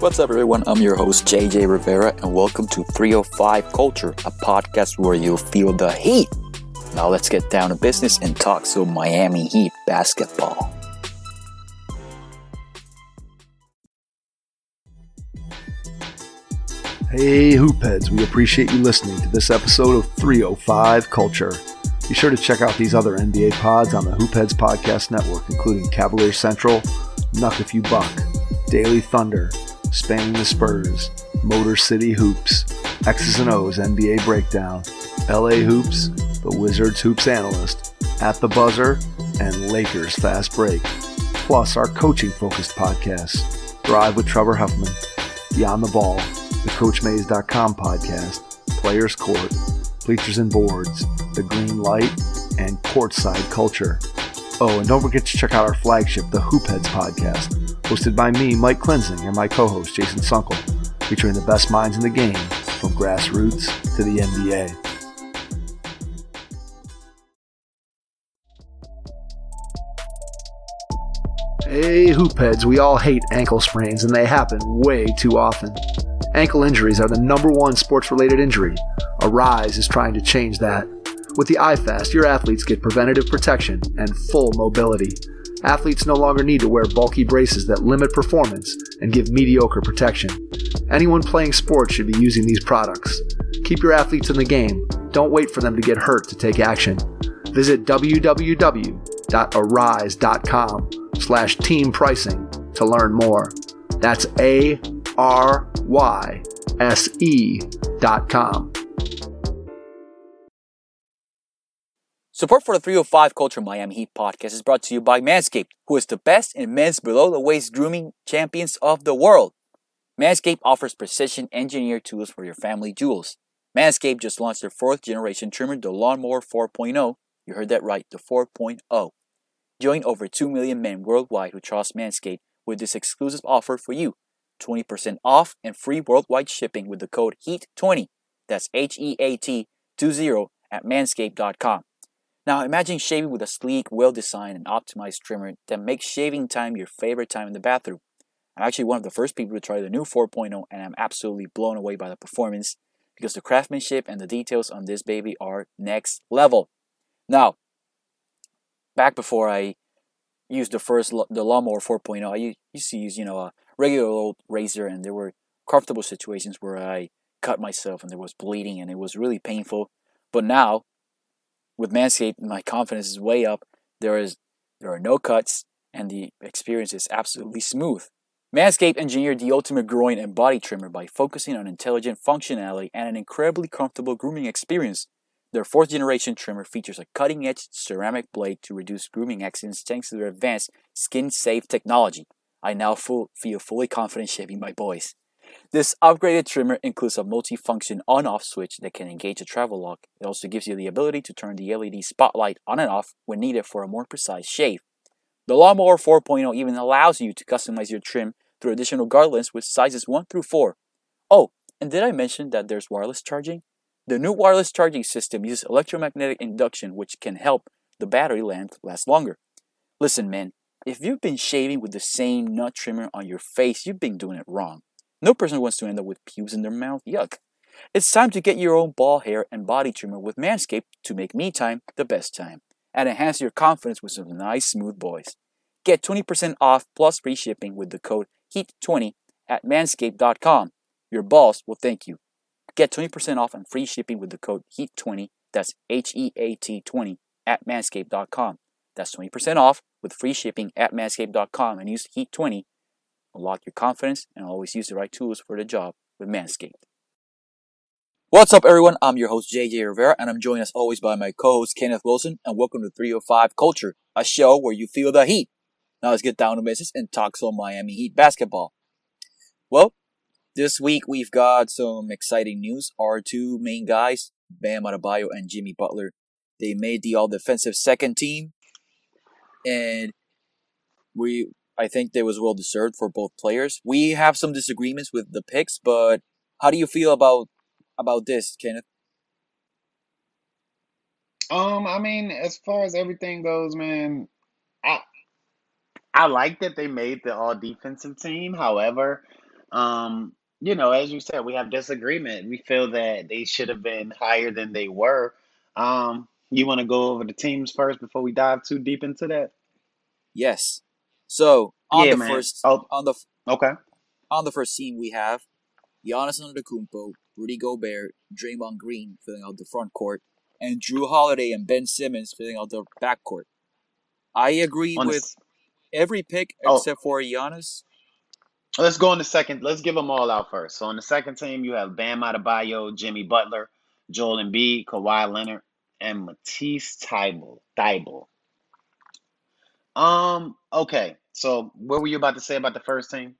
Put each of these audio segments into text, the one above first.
What's up, everyone? I'm your host, JJ Rivera, and welcome to 305 Culture, a podcast where you'll feel the heat. Now, let's get down to business and talk some Miami Heat basketball. Hey, Hoopheads, we appreciate you listening to this episode of 305 Culture. Be sure to check out these other NBA pods on the Hoopheads Podcast Network, including Cavalier Central, Knuck If You Buck, Daily Thunder, Spanning the Spurs, Motor City Hoops, X's and O's NBA Breakdown, LA Hoops, The Wizards Hoops Analyst, At the Buzzer, and Lakers Fast Break. Plus, our coaching focused podcasts Drive with Trevor Huffman, Beyond the Ball, the CoachMaze.com podcast, Players Court, Bleachers and Boards, The Green Light, and Courtside Culture. Oh, and don't forget to check out our flagship, the Hoopheads podcast, hosted by me, Mike Klinzing, and my co host, Jason Sunkle, featuring the best minds in the game from grassroots to the NBA. Hey, Hoopheads, we all hate ankle sprains, and they happen way too often. Ankle injuries are the number one sports related injury. ARYSE is trying to change that. With the iFast, your athletes get preventative protection and full mobility. Athletes no longer need to wear bulky braces that limit performance and give mediocre protection. Anyone playing sports should be using these products. Keep your athletes in the game. Don't wait for them to get hurt to take action. Visit www.aryse.com slash team pricing to learn more. That's A R Y S E dot com. Support for the 305 Culture Miami Heat podcast is brought to you by Manscaped, who is the best in men's below the waist grooming champions of the world. Manscaped offers precision engineered tools for your family jewels. Manscaped just launched their fourth generation trimmer, the Lawnmower 4.0. You heard that right, the 4.0. Join over 2 million men worldwide who trust Manscaped with this exclusive offer for you 20% off and free worldwide shipping with the code HEAT20. That's H E A T 20 at manscaped.com. Now imagine shaving with a sleek, well designed, and optimized trimmer that makes shaving time your favorite time in the bathroom. I'm actually one of the first people to try the new 4.0 and I'm absolutely blown away by the performance because the craftsmanship and the details on this baby are next level. Now, back before I used the first the lawnmower 4.0, I used to use you know a regular old razor, and there were comfortable situations where I cut myself and there was bleeding and it was really painful. But now, with Manscaped, my confidence is way up. There is there are no cuts, and the experience is absolutely smooth. Manscaped engineered the ultimate groin and body trimmer by focusing on intelligent functionality and an incredibly comfortable grooming experience. Their fourth generation trimmer features a cutting edge ceramic blade to reduce grooming accidents thanks to their advanced skin safe technology. I now full, feel fully confident shaving my boys. This upgraded trimmer includes a multi-function on-off switch that can engage a travel lock. It also gives you the ability to turn the LED spotlight on and off when needed for a more precise shave. The Lawnmower 4.0 even allows you to customize your trim through additional guard lengths with sizes 1 through 4. Oh, and did I mention that there's wireless charging? The new wireless charging system uses electromagnetic induction, which can help the battery length last longer. Listen, man, if you've been shaving with the same nut trimmer on your face, you've been doing it wrong. No person wants to end up with pubes in their mouth. Yuck. It's time to get your own ball hair and body trimmer with Manscaped to make me time the best time and enhance your confidence with some nice smooth boys. Get 20% off plus free shipping with the code HEAT20 at manscaped.com. Your balls will thank you. Get 20% off and free shipping with the code HEAT20, that's H E A T 20 at manscaped.com. That's 20% off with free shipping at manscaped.com and use HEAT20. Unlock your confidence and always use the right tools for the job with Manscaped. What's up, everyone? I'm your host, JJ Rivera, and I'm joined as always by my co host, Kenneth Wilson, and welcome to 305 Culture, a show where you feel the heat. Now let's get down to business and talk some Miami Heat basketball. Well, this week we've got some exciting news. Our two main guys, Bam Adebayo and Jimmy Butler, they made the all defensive second team and we I think they was well deserved for both players. We have some disagreements with the picks, but how do you feel about about this, Kenneth? Um, I mean, as far as everything goes, man, I I like that they made the all defensive team. However, Um, you know, as you said, we have disagreement. We feel that they should have been higher than they were. Um, you want to go over the teams first before we dive too deep into that? Yes. So on Yeah, the man. first Oh, on the okay. on the first team we have Giannis Antetokounmpo, Rudy Gobert, Draymond Green filling out the front court, and Jrue Holiday and Ben Simmons filling out the back court. I agree On with s- every pick oh, except for Giannis. let's go on the second. Let's give them all out first. So on the second team, you have Bam Adebayo, Jimmy Butler, Joel Embiid, Kawhi Leonard, and Matisse Thybulle. Thybulle. Um. Okay. So what were you about to say about the first team?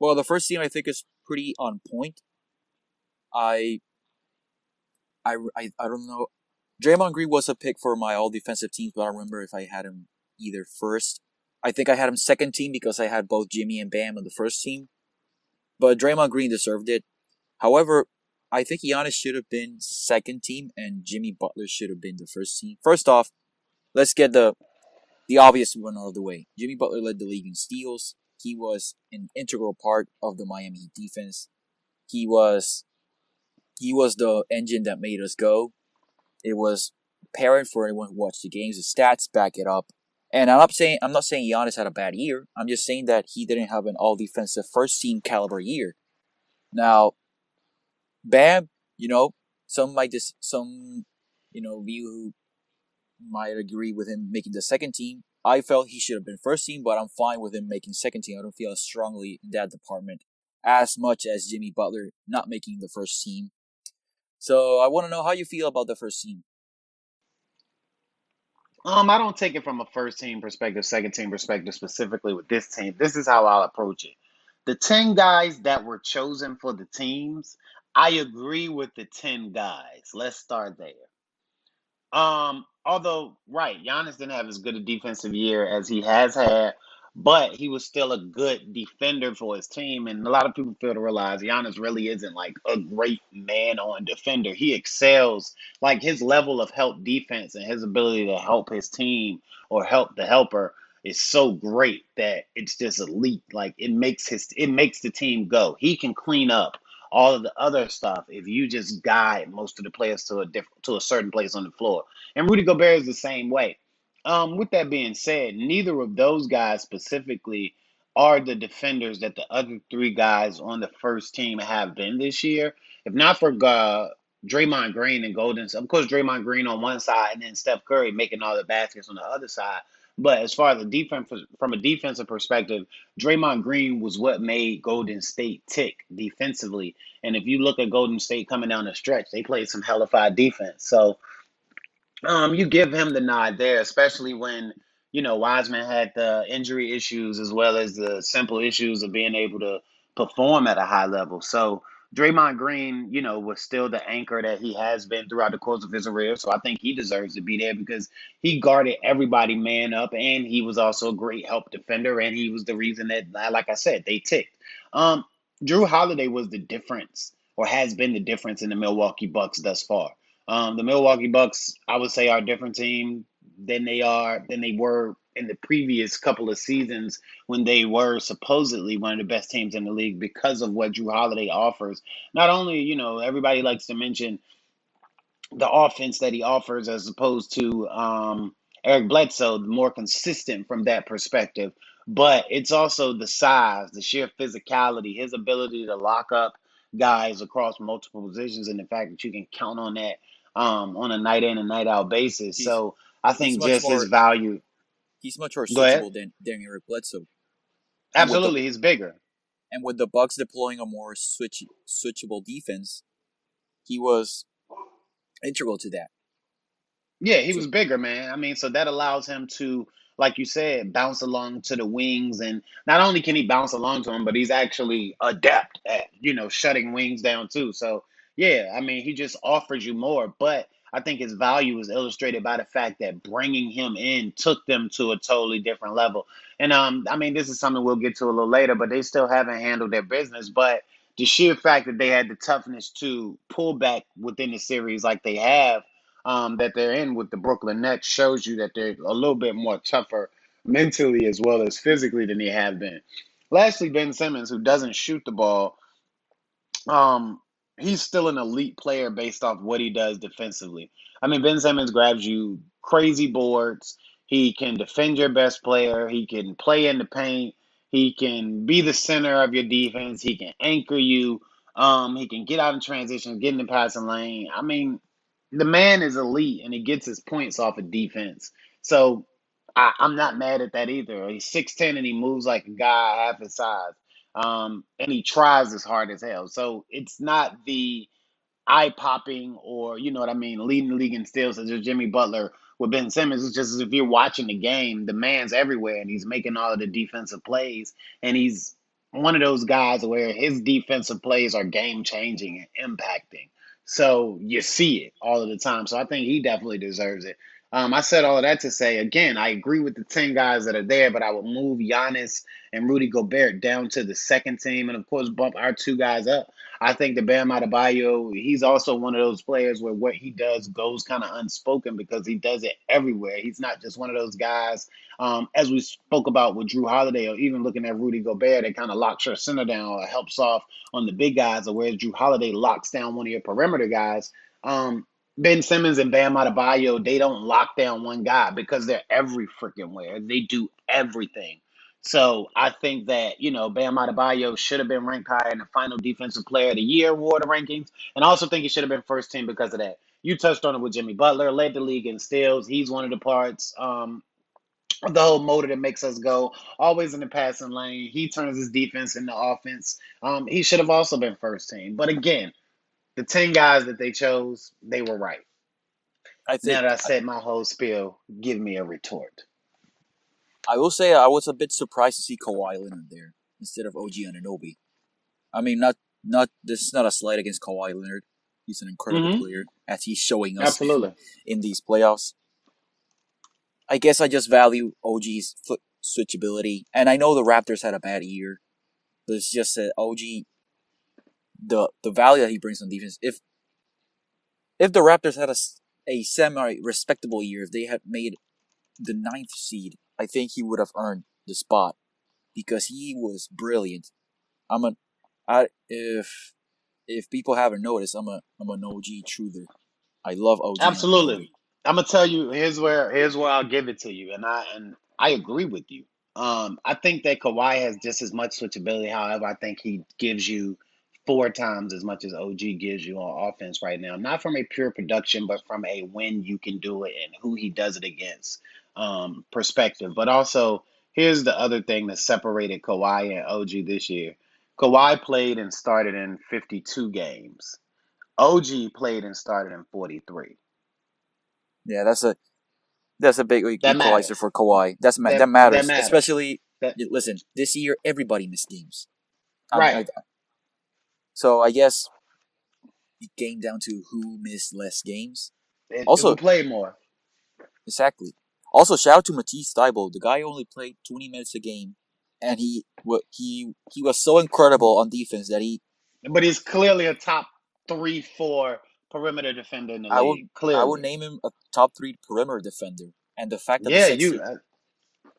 Well, the first team I think is pretty on point. I I I, I don't know. Draymond Green was a pick for my all defensive teams, but I don't remember if I had him either first. I think I had him second team because I had both Jimmy and Bam on the first team. But Draymond Green deserved it. However, I think Giannis should have been second team and Jimmy Butler should have been the first team. First off, let's get the the obvious one out of the way. Jimmy Butler led the league in steals. He was an integral part of the Miami Heat defense. He was he was the engine that made us go. It was apparent for anyone who watched the games. The stats back it up. And I'm not saying I'm not saying Giannis had a bad year. I'm just saying that he didn't have an all defensive first team caliber year. Now, Bam, you know, some might dis some you know view might agree with him making the second team. I felt he should have been first team, but I'm fine with him making second team. I don't feel as strongly in that department as much as Jimmy Butler not making the first team. So I want to know how you feel about the first team. Um, I don't take it from a first team perspective, second team perspective, specifically with this team. This is how I'll approach it. The 10 guys that were chosen for the teams, I agree with the 10 guys. Let's start there. Um, although, right, Giannis didn't have as good a defensive year as he has had, but he was still a good defender for his team. And a lot of people fail to realize Giannis really isn't like a great man on defender. He excels, like his level of help defense and his ability to help his team or help the helper is so great that it's just elite. Like it makes his it makes the team go. He can clean up all of the other stuff if you just guide most of the players to a different to a certain place on the floor. And Rudy Gobert is the same way. Um, with that being said, neither of those guys specifically are the defenders that the other three guys on the first team have been this year. If not for uh, Draymond Green and Golden, of course, Draymond Green on one side and then Steph Curry making all the baskets on the other side. But as far as the defense, from a defensive perspective, Draymond Green was what made Golden State tick defensively. And if you look at Golden State coming down the stretch, they played some hellified defense. So um, you give him the nod there, especially when you know Wiseman had the injury issues as well as the simple issues of being able to perform at a high level. So Draymond Green, you know, was still the anchor that he has been throughout the course of his career. So I think he deserves to be there because he guarded everybody man up, and he was also a great help defender, and he was the reason that, like I said, they ticked. Um, Jrue Holiday was the difference, or has been the difference in the Milwaukee Bucks thus far. Um, the Milwaukee Bucks, I would say, are a different team than they are than they were in the previous couple of seasons when they were supposedly one of the best teams in the league because of what Jrue Holiday offers. Not only, you know, everybody likes to mention the offense that he offers as opposed to um, Eric Bledsoe, more consistent from that perspective. But it's also the size, the sheer physicality, his ability to lock up guys across multiple positions, and the fact that you can count on that um, on a night in and night out basis. He's So I think just his value. He's much more switchable than than Eric Bledsoe. With the Absolutely, he's bigger. and with the Bucks deploying a more switch switchable defense, he was integral to that. Yeah, he So was bigger, man. I mean, so that allows him to, like you said, bounce along to the wings. And not only can he bounce along to him, but he's actually adept at, you know, shutting wings down too. So, yeah, I mean, he just offers you more. But I think his value is illustrated by the fact that bringing him in took them to a totally different level. And, um, I mean, this is something we'll get to a little later, but they still haven't handled their business. But the sheer fact that they had the toughness to pull back within the series like they have um, that they're in with the Brooklyn Nets shows you that they're a little bit more tougher mentally as well as physically than they have been. Lastly, Ben Simmons, who doesn't shoot the ball, um, he's still an elite player based off what he does defensively. I mean, Ben Simmons grabs you crazy boards. He can defend your best player. He can play in the paint. He can be the center of your defense. He can anchor you. Um, he can get out in transition, get in the passing lane. I mean, the man is elite and he gets his points off of defense. So I, I'm not mad at that either. He's 6'10 and he moves like a guy half his size. Um, and he tries as hard as hell. So it's not the eye popping or you know what I mean, leading the league in steals as Jimmy Butler with Ben Simmons. It's just as if you're watching the game, the man's everywhere and he's making all of the defensive plays and he's one of those guys where his defensive plays are game changing and impacting. So you see it all of the time. So I think he definitely deserves it. Um, I said all of that to say again, I agree with the ten guys that are there, but I would move Giannis and Rudy Gobert down to the second team, and of course bump our two guys up. I think the Bam Adebayo, he's also one of those players where what he does goes kind of unspoken because he does it everywhere. He's not just one of those guys, um, as we spoke about with Jrue Holiday, or even looking at Rudy Gobert, that kind of locks your center down or helps off on the big guys, or whereas Jrue Holiday locks down one of your perimeter guys. Um, Ben Simmons and Bam Adebayo, they don't lock down one guy because they're every freaking where. They do everything. So I think that, you know, Bam Adebayo should have been ranked higher in the final defensive player of the year award rankings. And I also think he should have been first team because of that. You touched on it with Jimmy Butler, led the league in steals. He's one of the parts um, the whole motor that makes us go always in the passing lane. He turns his defense into offense. Um, he should have also been first team. But again, the 10 guys that they chose, they were right. I think Now that I said my whole spiel, give me a retort. I will say I was a bit surprised to see Kawhi Leonard there instead of OG Anunoby. I mean, not not this is not a slight against Kawhi Leonard. He's an incredible Mhm. player as he's showing us Absolutely. in these playoffs. I guess I just value OG's foot switchability, and I know the Raptors had a bad year, but it's just that OG, the the value that he brings on defense. If if the Raptors had a, a semi respectable year, if they had made the ninth seed, I think he would have earned the spot because he was brilliant. I'm a, I if if people haven't noticed, I'm a I'm an OG truther. I love OG. Absolutely. I'm gonna tell you here's where here's where I'll give it to you, and I and I agree with you. Um, I think that Kawhi has just as much switchability. However, I think he gives you four times as much as OG gives you on offense right now. Not from a pure production, but from a when you can do it and who he does it against um, perspective. But also, here's the other thing that separated Kawhi and OG this year. Kawhi played and started in 52 games. OG played and started in 43. Yeah, that's a that's a big That equalizer matters. for Kawhi. That's ma- That- that, matters, that matters. especially. That- listen, this year everybody missed games. I- Right. I- so I guess it came down to who missed less games. It, Also- who played more? Exactly. Also, shout out to Matisse Thybulle. The guy only played 20 minutes a game, and he he he was so incredible on defense that he But he's clearly a top three, four perimeter defender in the I would- league. Clearly, I would name him a top three perimeter defender. And the fact that Yeah, the Sixers, you. uh,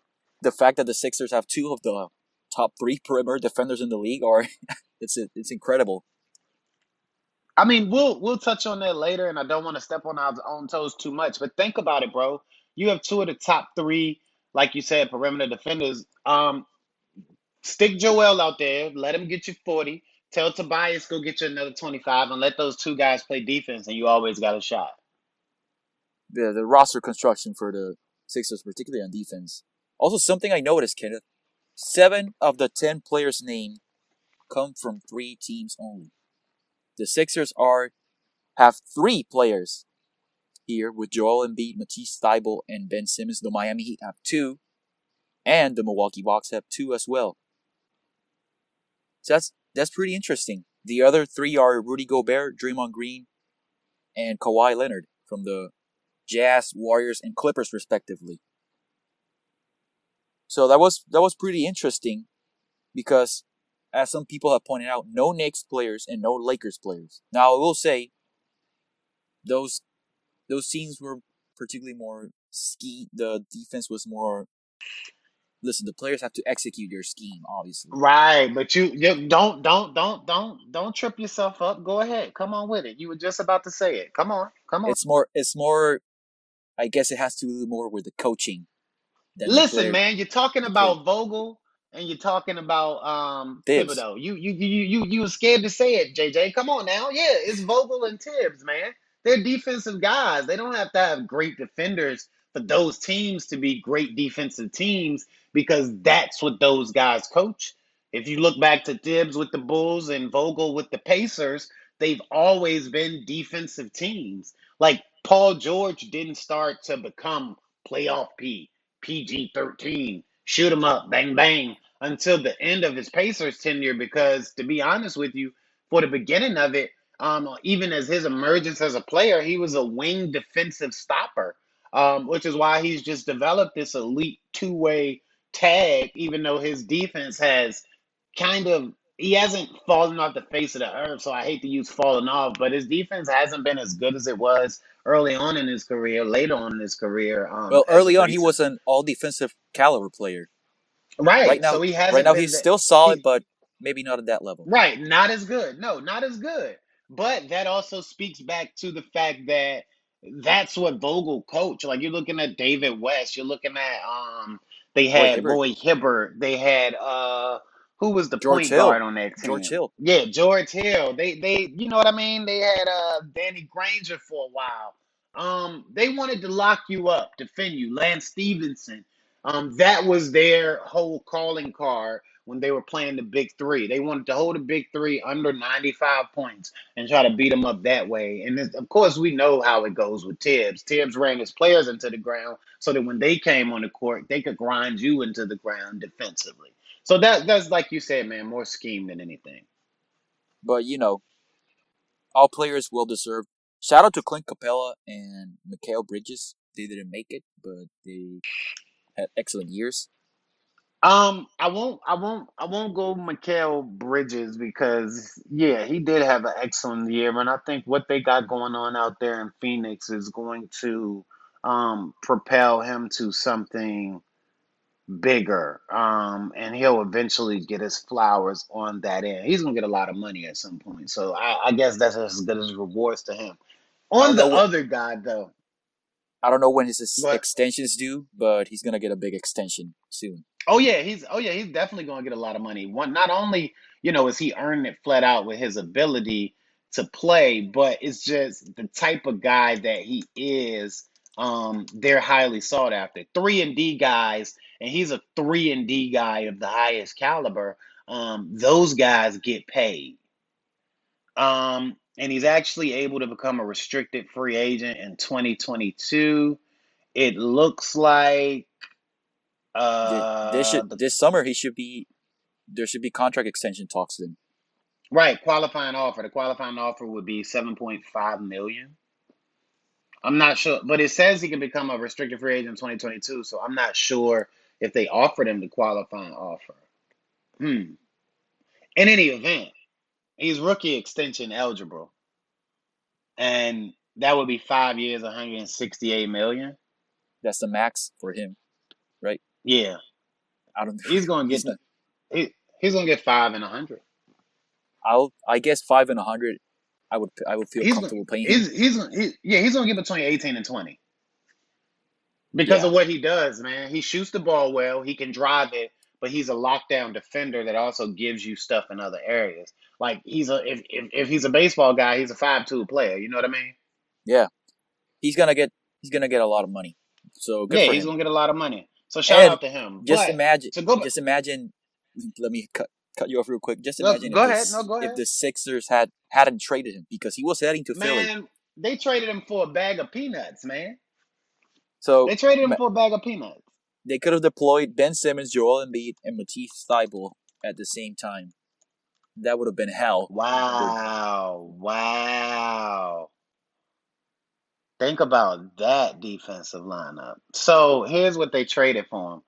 the fact that the Sixers have two of the top three perimeter defenders in the league are it's it's incredible. I mean, we'll we'll touch on that later, and I don't want to step on our own toes too much. But think about it, bro. You have two of the top three, like you said, perimeter defenders. Um, stick Joel out there. Let him get you forty. Tell Tobias go get you another twenty-five, and let those two guys play defense, and you always got a shot. The the roster construction for the Sixers, particularly on defense. Also, something I noticed, Kenneth, seven of the ten players named come from three teams only. The Sixers are have three players here with Joel Embiid, Matisse Thybulle, and Ben Simmons. The Miami Heat have two, and the Milwaukee Bucks have two as well. So that's that's pretty interesting. The other three are Rudy Gobert, Draymond Green, and Kawhi Leonard from the Jazz, Warriors, and Clippers respectively. So that was that was pretty interesting because as some people have pointed out, no Knicks players and no Lakers players. Now I will say those those teams were particularly more ski the defense was more listen, the players have to execute their scheme, obviously. Right, but you, you don't don't don't don't don't trip yourself up. Go ahead. Come on with it. You were just about to say it. Come on. Come on. It's more. It's more. I guess it has to do more with the coaching. Listen, man, you're talking about Vogel and you're talking about um Thibs. Thibodeau. You you you you you were scared to say it, JJ. Come on now. Yeah, it's Vogel and Thibs, man. They're defensive guys. They don't have to have great defenders for those teams to be great defensive teams because that's what those guys coach. If you look back to Thibs with the Bulls and Vogel with the Pacers, they've always been defensive teams. Like Paul George didn't start to become playoff P, PG 13, shoot 'em up, bang, bang, until the end of his Pacers tenure. Because to be honest with you, for the beginning of it, um, even as his emergence as a player, he was a wing defensive stopper, um, which is why he's just developed this elite two way tag, even though his defense has kind of he hasn't fallen off the face of the earth, so I hate to use falling off, but his defense hasn't been as good as it was early on in his career, later on in his career. Um, Well, early on, he was an all defensive caliber player. Right. Right now, so he hasn't right now been he's the- still he- solid, but maybe not at that level. Right, not as good. No, not as good. But that also speaks back to the fact that that's what Vogel coach. Like you're looking at David West, you're looking at um they had Hibbert. Roy Hibbert, they had uh who was the George point Hill. guard on that team? George Hill. Yeah, George Hill. They they you know what I mean? They had uh Danny Granger for a while. Um they wanted to lock you up, defend you. Lance Stephenson. Um that was their whole calling card when they were playing the big three. They wanted to hold the big three under 95 points and try to beat them up that way. And this, of course, we know how it goes with Thibs. Thibs ran his players into the ground so that when they came on the court, they could grind you into the ground defensively. So that that's like you said, man, more scheme than anything. But you know, all players will deserve. Shout out to Clint Capela and Mikal Bridges. They didn't make it, but they had excellent years. Um, I won't, I won't, I won't go Mikal Bridges because yeah, he did have an excellent year, and I think what they got going on out there in Phoenix is going to um propel him to something bigger. Um, and he'll eventually get his flowers on that end. He's gonna get a lot of money at some point, so I, I guess that's as good as rewards to him. On the other guy though, I don't know when his but extension's due, but he's gonna get a big extension soon. Oh yeah, he's oh yeah, he's definitely to get a lot of money. One, not only you know is he earning it flat out with his ability to play, but it's just the type of guy that he is. Um, they're highly sought after. Three and D guys, and he's a three and D guy of the highest caliber. Um, those guys get paid. Um, and he's actually able to become a restricted free agent in 2022. It looks like uh This should the this summer he should be there should be contract extension talks then. Right, qualifying offer. The qualifying offer would be 7.5 million. I'm not sure, but it says he can become a restricted free agent in 2022, so I'm not sure if they offered him the qualifying offer. Hmm. In any event, he's rookie extension eligible, and that would be five years, 168 million. That's the max for him, right? Yeah, I don't. he's gonna He's get not. he, he's gonna get five and a hundred. I'll. I guess five and a hundred. I would. I would feel He's gonna comfortable paying him. he's he's gonna- he, yeah he's gonna get between 18 and 20. because Yeah. of what he does, man. He shoots the ball well, he can drive it, but he's a lockdown defender that also gives you stuff in other areas. Like he's a if if, if he's a baseball guy, he's a five two player. You know what I mean? Yeah. He's gonna get. He's gonna get a lot of money. So good yeah, he's him. gonna get a lot of money. So shout And out to him. just But imagine. go Just imagine. Let me cut cut you off real quick. Just no, imagine go if ahead. this No, go if the Sixers had hadn't traded him because he was heading to Philly. Man, they traded him for a bag of peanuts, man. So They traded him ma- for a bag of peanuts. They could have deployed Ben Simmons, Joel Embiid, and Matisse Thybulle at the same time. That would have been hell. for Wow. Wow. Think about that defensive lineup. So here's what they traded for him.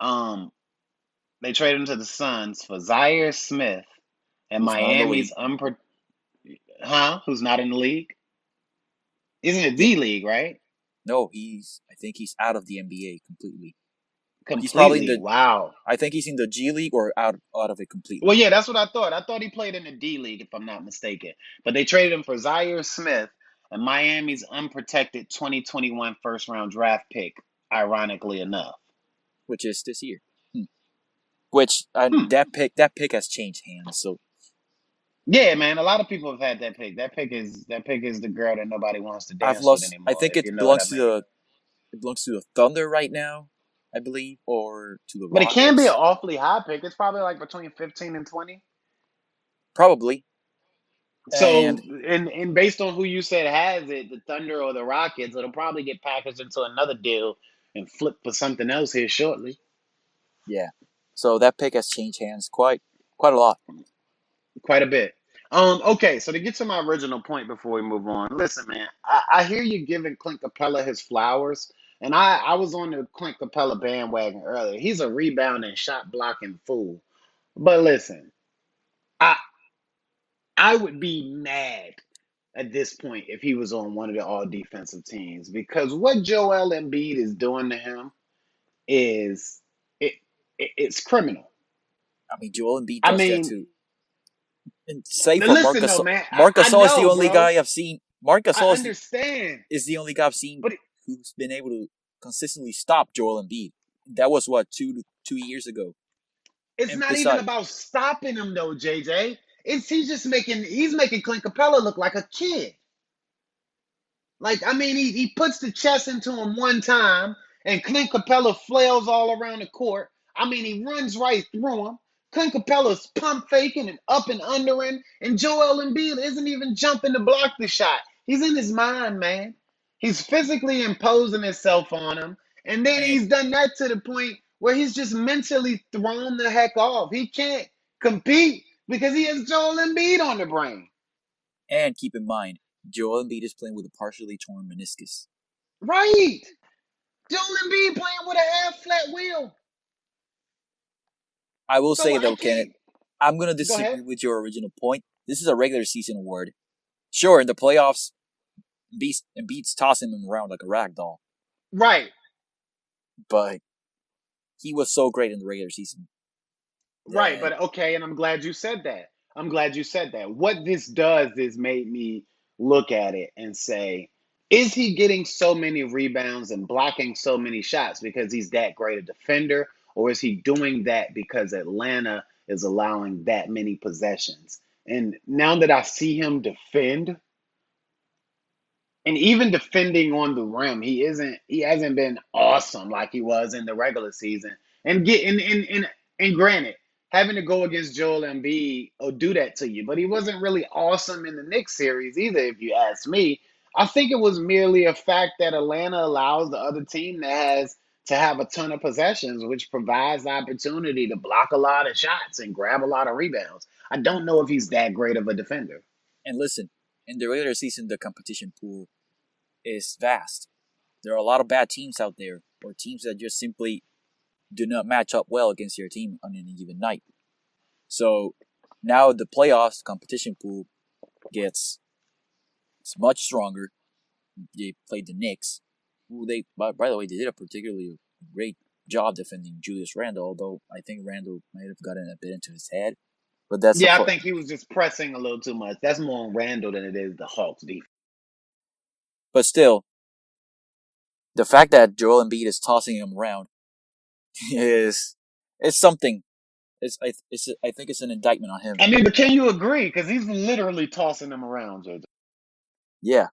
Um, they traded him to the Suns for Zhaire Smith and who's not in the Miami's unpro huh? Who's not in the league? He's in the D League, right? No, he's. I think he's out of the NBA completely. Completely. probably the- wow. I think he's in the G League or out out of it completely. Well, yeah, that's what I thought. I thought he played in the D League, if I'm not mistaken. But they traded him for Zhaire Smith and Miami's unprotected 2021 first round draft pick, ironically enough. which is this year. Hmm. Which uh, Hmm. that pick that pick has changed hands. So Yeah, man. A lot of people have had that pick. That pick is that pick is the girl that nobody wants to dance I've lost. with anymore. I think it you know what belongs I to the it belongs to the Thunder right now, I believe, or to the. But it can be an awfully high pick. It's probably like between 15 and 20. probably. So, And- and and based on who you said has it, the Thunder or the Rockets, it'll probably get packaged into another deal and flip for something else here shortly. Yeah. So that pick has changed hands quite quite a lot. Quite a bit. Um, okay, so to get to my original point before we move on, listen, man, I, I hear you giving Clint Capela his flowers, and I, I was on the Clint Capela bandwagon earlier. He's a rebounding, shot blocking fool. But listen, I I would be mad at this point if he was on one of the all defensive teams because what Joel Embiid is doing to him is it, it it's criminal. I mean, Joel Embiid I does mean- that too. And say for Marcus, though, man, I- Marcus I is the only bro. guy I've seen. Marcus I is, understand. is the only guy I've seen But it- who's been able to consistently stop Joel Embiid. That was what two two years ago. It's And not beside- even about stopping him though, JJ. It's he's just making he's making Clint Capela look like a kid. Like I mean, he he puts the chest into him one time, and Clint Capela flails all around the court. I mean, he runs right through him. Clint Capela's pump faking and up and undering, and Joel Embiid isn't even jumping to block the shot. He's in his mind, man. He's physically imposing himself on him, and then he's done that to the point where he's just mentally thrown the heck off. He can't compete because he has Joel Embiid on the brain. And keep in mind, Joel Embiid is playing with a partially torn meniscus. Right. Joel Embiid playing with a half flat wheel. I will So say I though, Kenneth, I'm gonna disagree ahead. with your original point. This is a regular season award. Sure, in the playoffs, Embiid's, Beats tossing him around like a rag doll, Right. but he was so great in the regular season. Right, but okay, and I'm glad you said that. I'm glad you said that. What this does is made me look at it and say, is he getting so many rebounds and blocking so many shots because he's that great a defender, or is he doing that because Atlanta is allowing that many possessions? And now that I see him defend, and even defending on the rim, he isn't he hasn't been awesome like he was in the regular season. And get and and and, and granted, having to go against Joel Embiid will do that to you. But he wasn't really awesome in the Knicks series either, if you ask me. I think it was merely a fact that Atlanta allows the other team that has to have a ton of possessions, which provides the opportunity to block a lot of shots and grab a lot of rebounds. I don't know if he's that great of a defender. And listen, in the regular season, the competition pool is vast. There are a lot of bad teams out there, or teams that just simply do not match up well against your team on any given night. So now the playoffs competition pool gets it's much stronger. They played the Knicks, who they by, by the way they did a particularly great job defending Julius Randle, although I think Randle might have gotten a bit into his head. But that's yeah, I think he was just pressing a little too much. That's more on Randle than it is the Hawks defense. But still, the fact that Joel Embiid is tossing him around is is something. It's I it's I think it's an indictment on him. I mean, but can you agree? Because he's literally tossing them around, JJ. Yeah.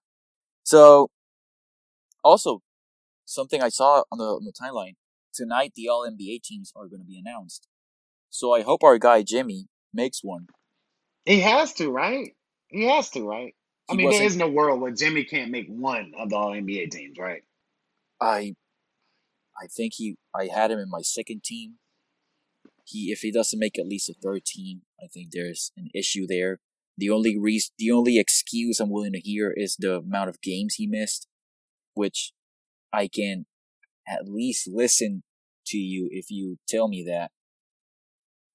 So, also, something I saw on the on the timeline tonight, the All NBA teams are going to be announced. So I hope our guy Jimmy makes one. He has to, right? He has to, right? I mean, there isn't a world where Jimmy can't make one of the All NBA teams, right? I I think he I had him in my second team. He if he doesn't make at least a third team, I think there's an issue there. The only reason, the only excuse I'm willing to hear is the amount of games he missed, which I can at least listen to you if you tell me that.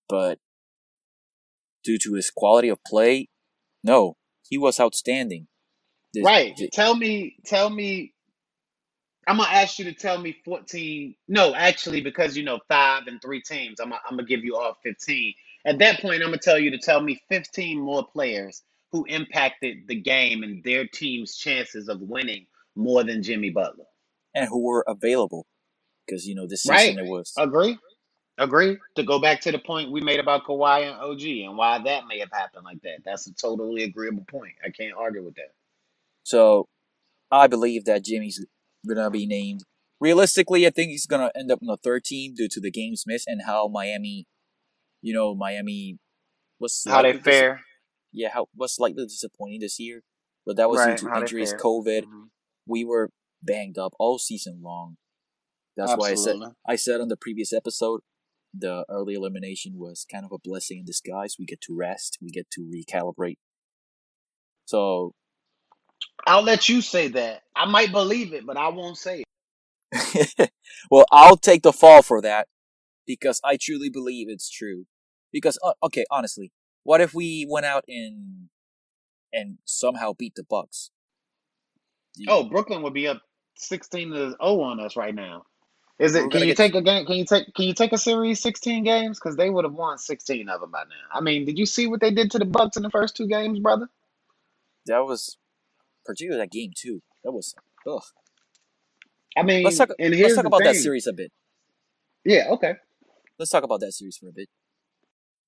But due to his quality of play, no, he was outstanding. This- right. th- Tell me, tell me. I'm gonna ask you to tell me 14. No, actually, because you know five and three teams, I'm gonna, I'm gonna give you all 15. At that point, I'm gonna tell you to tell me 15 more players who impacted the game and their team's chances of winning more than Jimmy Butler. and who were available because you know this Right? season it was Agree? Agree? To go back to the point we made about Kawhi and OG and why that may have happened like that. That's a totally agreeable point. I can't argue with that. so I believe that Jimmy's gonna be named. Realistically, I think he's gonna end up on the third team due to the games missed and how Miami, you know, Miami was How they slightly dis- fare? yeah, how was slightly disappointing this year, but that was Right, due to how they injuries, fare. COVID. Mhm. We were banged up all season long. That's why I said Absolutely. I said on the previous episode, the early elimination was kind of a blessing in disguise. We get to rest, we get to recalibrate. So, I'll let you say that. I might believe it, but I won't say it. well, I'll take the fall for that because I truly believe it's true. Because uh, okay, honestly, what if we went out and and somehow beat the Bucks? Oh, Brooklyn would be up 16 to 0 on us right now. Is We're it? Can gonna you get- take a game? Can you take? Can you take a series 16 games? Because they would have won 16 of them by now. I mean, did you see what they did to the Bucks in the first two games, brother? that was particularly that game too. That was ugh. I mean, Let's talk. and Let's here's talk the about that thing. series a bit. Yeah. Okay. let's talk about that series for a bit.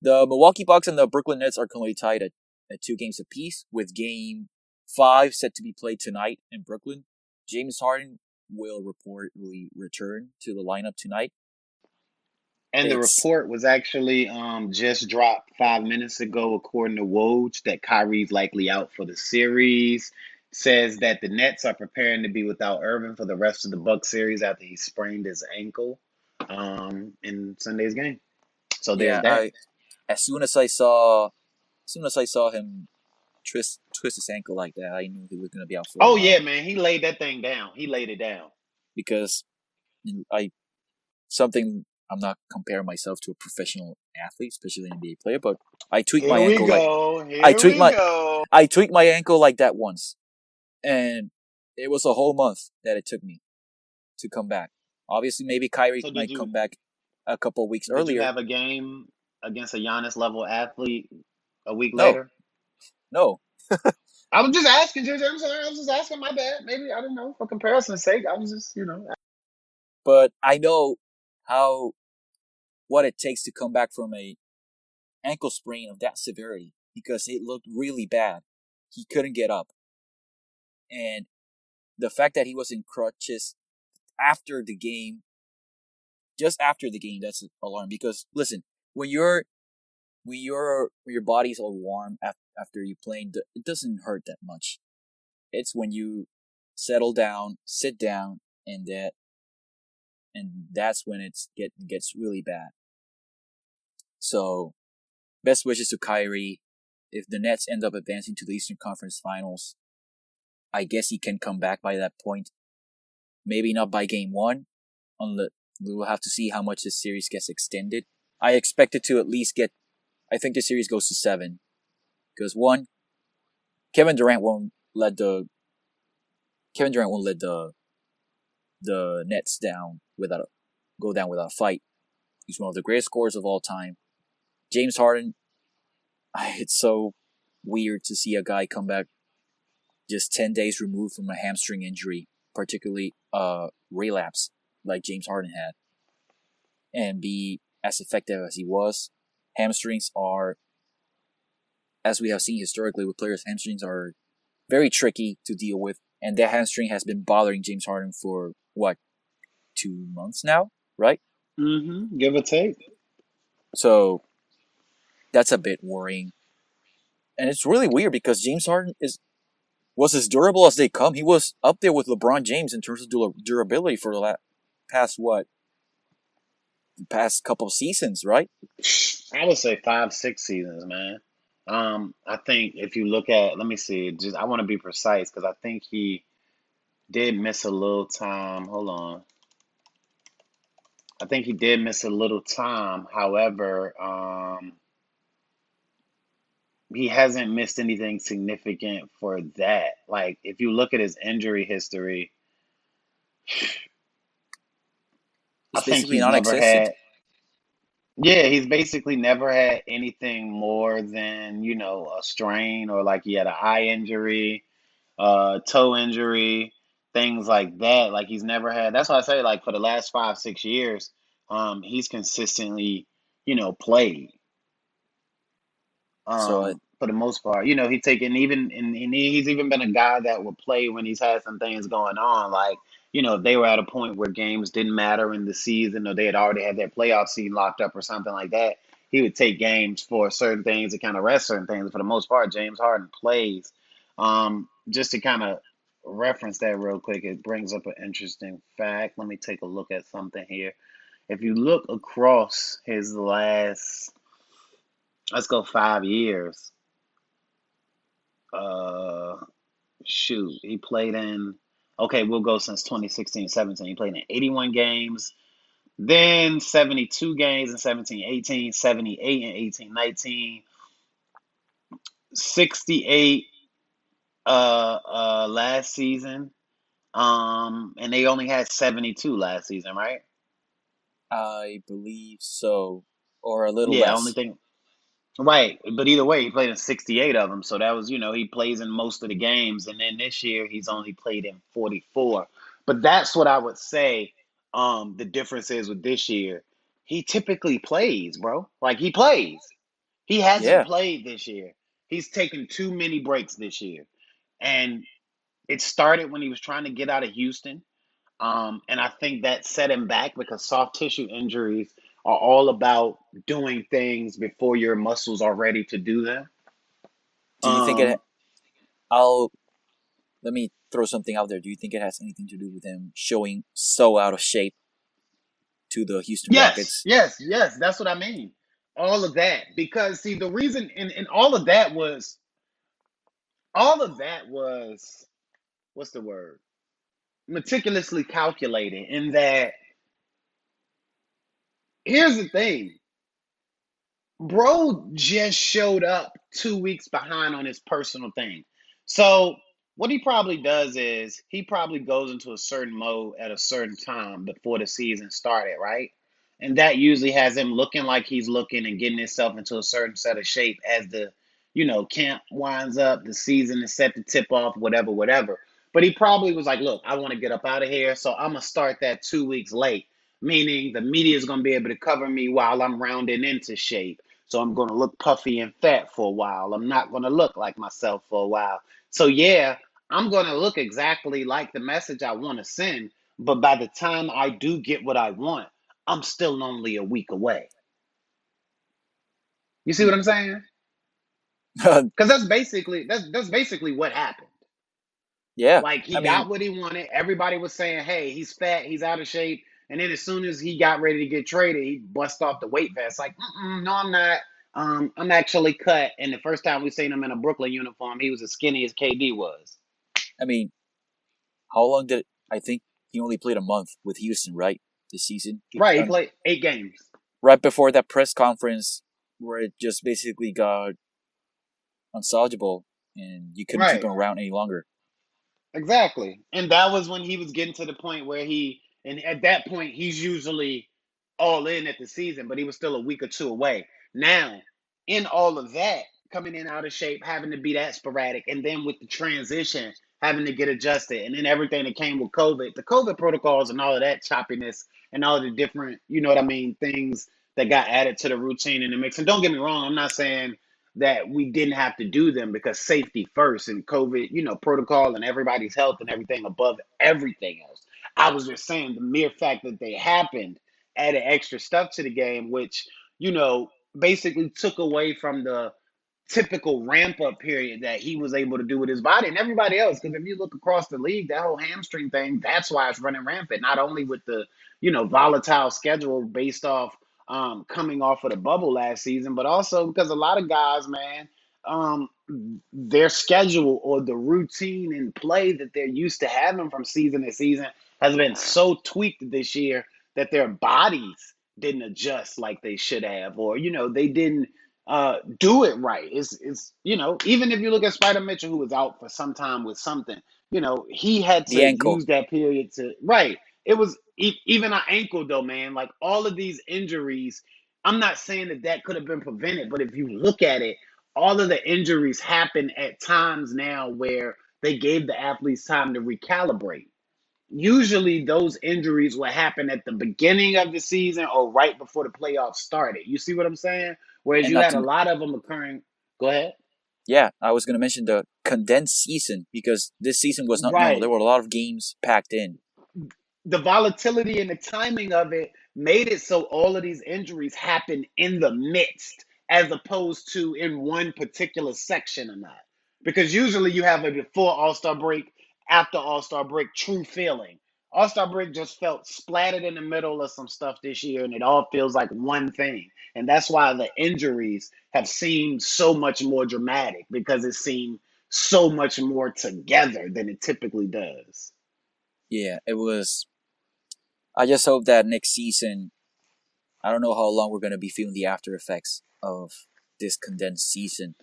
The Milwaukee Bucks and the Brooklyn Nets are currently tied at, at two games apiece, with game five set to be played tonight in Brooklyn. James Harden will reportedly return to the lineup tonight. And the report was actually um just dropped five minutes ago, according to Woj, that Kyrie's likely out for the series. Says that the Nets are preparing to be without Irving for the rest of the Buck series after he sprained his ankle um in Sunday's game. So there's yeah, that. I, as soon as I saw, as soon as I saw him twist twist his ankle like that, I knew he was gonna be out for. oh yeah, man, he laid that thing down. He laid it down. because I something I'm not comparing myself to a professional athlete, especially an NBA player, but I tweaked my Here we ankle like go. Here I tweaked my- go. I tweaked my ankle like that once, and it was a whole month that it took me to come back. Obviously, maybe Kyrie So might you- come back a couple weeks Did earlier. you have a game against a Giannis level athlete a week No. later? No, I was just asking, JJ. I'm sorry. I was just asking. My bad. Maybe I don't know for comparison's sake. I was just, you know. but I know how what it takes to come back from a ankle sprain of that severity because it looked really bad. He couldn't get up, and the fact that he was in crutches after the game, just after the game, that's alarming. Because listen, when you're when you're when your body's all warm af- after you th- it doesn't hurt that much. It's when you settle down, sit down, and that and that's when it's get gets really bad. So, best wishes to Kyrie. If the Nets end up advancing to the Eastern Conference Finals, I guess he can come back by that point. Maybe not by game one. Unless we will have to see how much this series gets extended. I expect it to at least get. I think the series goes to seven, because one, Kevin Durant won't let the. Kevin Durant won't let the. The Nets down without a, go down without a fight. He's one of the greatest scorers of all time. James Harden, it's so weird to see a guy come back just 10 days removed from a hamstring injury, particularly a relapse like James Harden had, and be as effective as he was. Hamstrings are, as we have seen historically with players, hamstrings are very tricky to deal with, and that hamstring has been bothering James Harden for what, two months now, right? Mm-hmm. Give or take. So that's a bit worrying. And it's really weird because James Harden is was as durable as they come. He was up there with LeBron James in terms of dur- durability for the la- past what? The past couple seasons, right? I would say five, six seasons, man. Um, I think if you look at, let me see, just I want to be precise because I think he did miss a little time. Hold on. I think he did miss a little time. However, um, he hasn't missed anything significant for that. Like, if you look at his injury history, I It's think basically he's never non-existent. had. Yeah, he's basically never had anything more than, you know, a strain or like he had an eye injury, uh, toe injury, things like that. Like he's never had. That's why I say like for the last five, six years, um, he's consistently, you know, played. So I, Um, for the most part, you know, he's taken even and, and he's even been a guy that would play when he's had some things going on. Like, you know, they were at a point where games didn't matter in the season or they had already had their playoff seed locked up or something like that, he would take games for certain things to kind of rest certain things. For the most part, James Harden plays. Um, just to kind of reference that real quick, it brings up an interesting fact. Let me take a look at something here. If you look across his last, let's go five years. Uh, shoot, he played in, okay, we'll go since 2016 17. He played in 81 games, then 72 games in 17 18, 78 in 18 19, 68 uh, uh, last season. Um, and they only had 72 last season, right? I believe so, or a little Yeah, only less. thing. Right, but either way, he played in 68 of them. So that was, you know, he plays in most of the games. And then this year, he's only played in 44. But that's what I would say um, the difference is with this year. He typically plays, bro. Like, he plays. He hasn't Yeah, played this year. He's taken too many breaks this year. And it started when he was trying to get out of Houston. Um, and I think that set him back because soft tissue injuries are all about doing things before your muscles are ready to do them. do you think it? Um, I'll let me throw something out there. Do you think it has anything to do with him showing so out of shape to the Houston yes, Rockets? yes, yes, that's what I mean. All of that. Because see, the reason and, and all of that was all of that was what's the word? Meticulously calculated in that here's the thing. Bro just showed up two weeks behind on his personal thing. So what he probably does is he probably goes into a certain mode at a certain time before the season started, right? And that usually has him looking like he's looking and getting himself into a certain set of shape as the, you know, camp winds up, the season is set to tip off, whatever, whatever. But he probably was like, look, I want to get up out of here, so I'm gonna start that two weeks late, meaning the media is gonna be able to cover me while I'm rounding into shape. So I'm gonna look puffy and fat for a while. I'm not gonna look like myself for a while. So yeah, I'm gonna look exactly like the message I want to send, but by the time I do get what I want, I'm still only a week away. You see what I'm saying? Because that's basically that's that's basically what happened. yeah, Like he I got mean, what he wanted. Everybody was saying, "Hey, he's fat, he's out of shape." And then as soon as he got ready to get traded, he bust off the weight vest. Like, no, I'm not. Um, I'm actually cut. And the first time we seen him in a Brooklyn uniform, he was as skinny as KD was. I mean, how long did I think he only played a month with Houston, right? This season, Right. He played eight games. right before that press conference where it just basically got unsalvageable and you couldn't keep him around any longer. Exactly. And that was when he was getting to the point where he, and at that point, he's usually all in at the season, but he was still a week or two away. Now, in all of that, coming in out of shape, having to be that sporadic, and then with the transition, having to get adjusted, and then everything that came with COVID, the COVID protocols and all of that choppiness and all the different, you know what I mean, things that got added to the routine in the mix. And don't get me wrong, I'm not saying that we didn't have to do them because safety first and COVID, you know, protocol and everybody's health and everything above everything else. I was just saying the mere fact that they happened added extra stuff to the game, which, you know, basically took away from the typical ramp up period that he was able to do with his body and everybody else. Because if you look across the league, that whole hamstring thing, that's why it's running rampant. Not only with the, you know, volatile schedule based off um, coming off of the bubble last season, but also because a lot of guys, man, um, their schedule or the routine and play that they're used to having from season to season has been so tweaked this year that their bodies didn't adjust like they should have, or you know, they didn't uh, do it right. It's it's you know, even if you look at Spida Mitchell, who was out for some time with something, you know, he had The to ankle. use that period to right. It was e- even an ankle though, man. Like all of these injuries, I'm not saying that that could have been prevented, but if you look at it, all of the injuries happen at times now where they gave the athletes time to recalibrate. Usually, those injuries will happen at the beginning of the season or right before the playoffs started. You see what I'm saying? Whereas And you not had to a lot of them occurring. Go ahead. Yeah, I was gonna mention the condensed season because this season was not normal. Right. There were a lot of games packed in. the volatility and the timing of it made it so all of these injuries happen in the midst as opposed to in one particular section or not. Because usually you have a before All Star break, after All Star break, true feeling. All Star break just felt splattered in the middle of some stuff this year, and it all feels like one thing. And that's why the injuries have seemed so much more dramatic because it seemed so much more together than it typically does. Yeah, it was. I just hope that next season, I don't know how long we're gonna be feeling the after effects of this condensed season,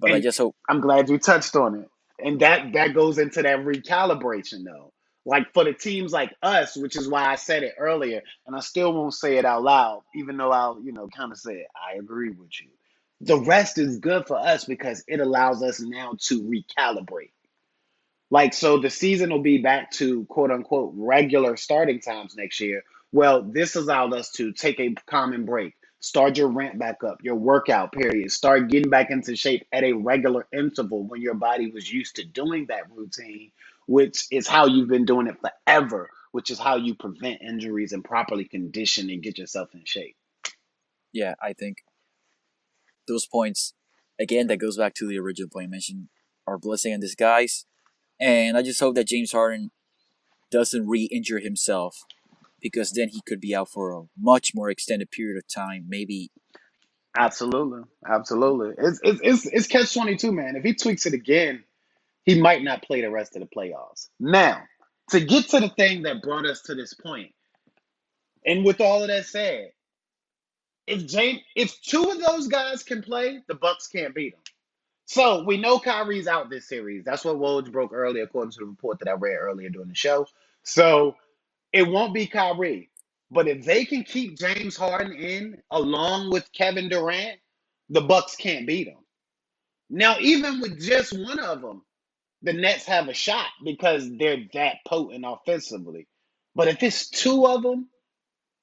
but I just hope. I'm glad you touched on it. And that that goes into that recalibration though. Like for the teams like us, which is why I said it earlier, and I still won't say it out loud, even though I'll, you know, kind of say it. I agree with you. The rest is good for us because it allows us now to recalibrate. Like, so the season will be back to quote unquote regular starting times next year. Well, this allowed us to take a common break, start your ramp back up, your workout period, start getting back into shape at a regular interval when your body was used to doing that routine, which is how you've been doing it forever, which is how you prevent injuries and properly condition and get yourself in shape. Yeah, I think those points again. That goes back to the original point I mentioned are blessing in disguise, and I just hope that James Harden doesn't re-injure himself because then he could be out for a much more extended period of time. Maybe Absolutely. Absolutely. It's it's it's, it's catch 22, man. If he tweaks it again, he might not play the rest of the playoffs. Now, to get to the thing that brought us to this point, and with all of that said, if James, if two of those guys can play, the Bucks can't beat them. So we know Kyrie's out this series. That's what Woj broke earlier, according to the report that I read earlier during the show. So it won't be Kyrie. But if they can keep James Harden in along with Kevin Durant, the Bucks can't beat them. Now, even with just one of them, the Nets have a shot because they're that potent offensively. But if it's two of them,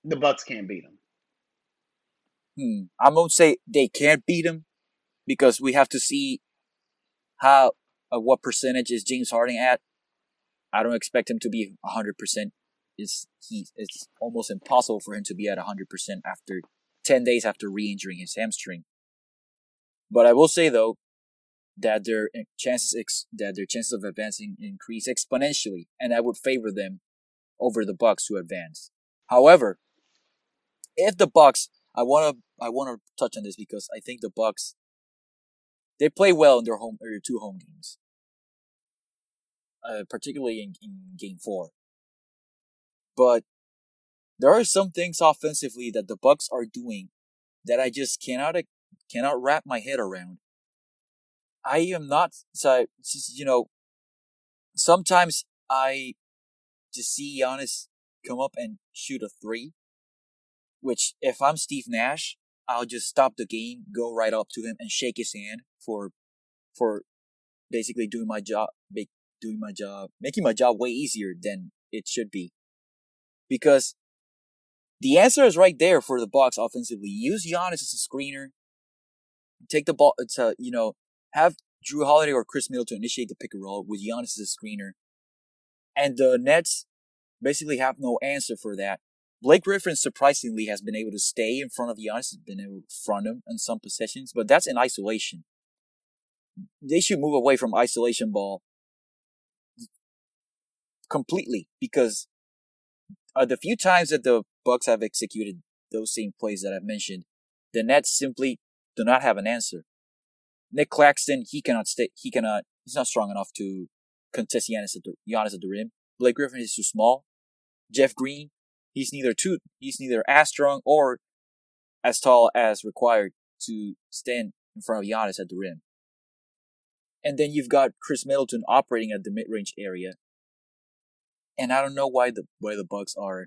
the Bucks can't beat them. Hmm. I'm gonna say they can't beat them because we have to see how uh, what percentage is James Harden at. I don't expect him to be 100% is he it's almost impossible for him to be at 100% after 10 days after re-injuring his hamstring. But I will say though that their eh, chances ex- that their chances of advancing increase exponentially, and I would favor them over the Bucks to advance. However, if the Bucks, I want to I want to touch on this because I think the Bucks they play well in their home or two home games, uh, particularly in, in Game Four. But there are some things offensively that the Bucks are doing that I just cannot uh, cannot wrap my head around. I am not so you know. Sometimes I just see Giannis come up and shoot a three, which if I'm Steve Nash, I'll just stop the game, go right up to him, and shake his hand for for basically doing my job, make, doing my job, making my job way easier than it should be. Because the answer is right there for the Bucks offensively. Use Giannis as a screener. Take the ball to you know have Jrue Holiday or Khris Middleton to initiate the pick and roll with Giannis as a screener, and the Nets basically have no answer for that. Blake Griffin surprisingly has been able to stay in front of Giannis, has been able to front him in some possessions, but that's in isolation. They should move away from isolation ball completely because uh, the few times that the Bucks have executed those same plays that I've mentioned, the Nets simply do not have an answer. Nic Claxton, he cannot stay. He cannot. He's not strong enough to contest Giannis at the Giannis at the rim. Blake Griffin is too small. Jeff Green, he's neither too. He's neither as strong or as tall as required to stand in front of Giannis at the rim. And then you've got Khris Middleton operating at the mid-range area. And I don't know why the why the Bucks are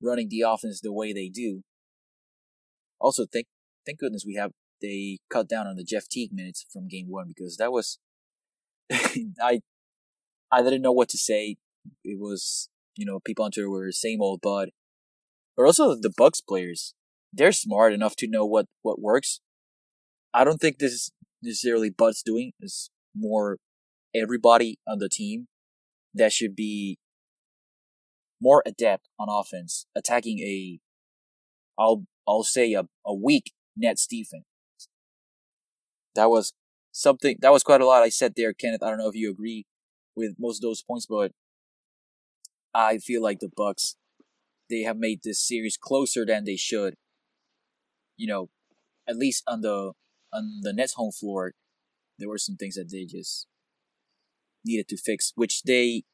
running the offense the way they do. Also, thank thank goodness we have they cut down on the Jeff Teague minutes from game one because that was I I didn't know what to say. It was you know people on Twitter were same old bud, but also the Bucks players they're smart enough to know what what works. I don't think this is necessarily Bud's doing. It's more everybody on the team that should be more adept on offense, attacking a I'll I'll say a, a weak Nets defense. That was something that was quite a lot I said there, Kenneth. I don't know if you agree with most of those points, but I feel like the Bucks they have made this series closer than they should. You know, at least on the on the Nets home floor, there were some things that they just needed to fix, which they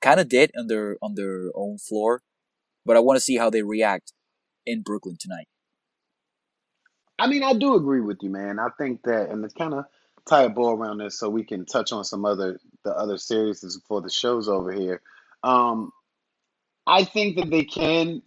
kind of did on their on their own floor. But I want to see how they react in Brooklyn tonight. I mean, I do agree with you, man. I think that, and it's kind of tie a bow around this so we can touch on some other the other series before the show's over here. Um, I think that they can,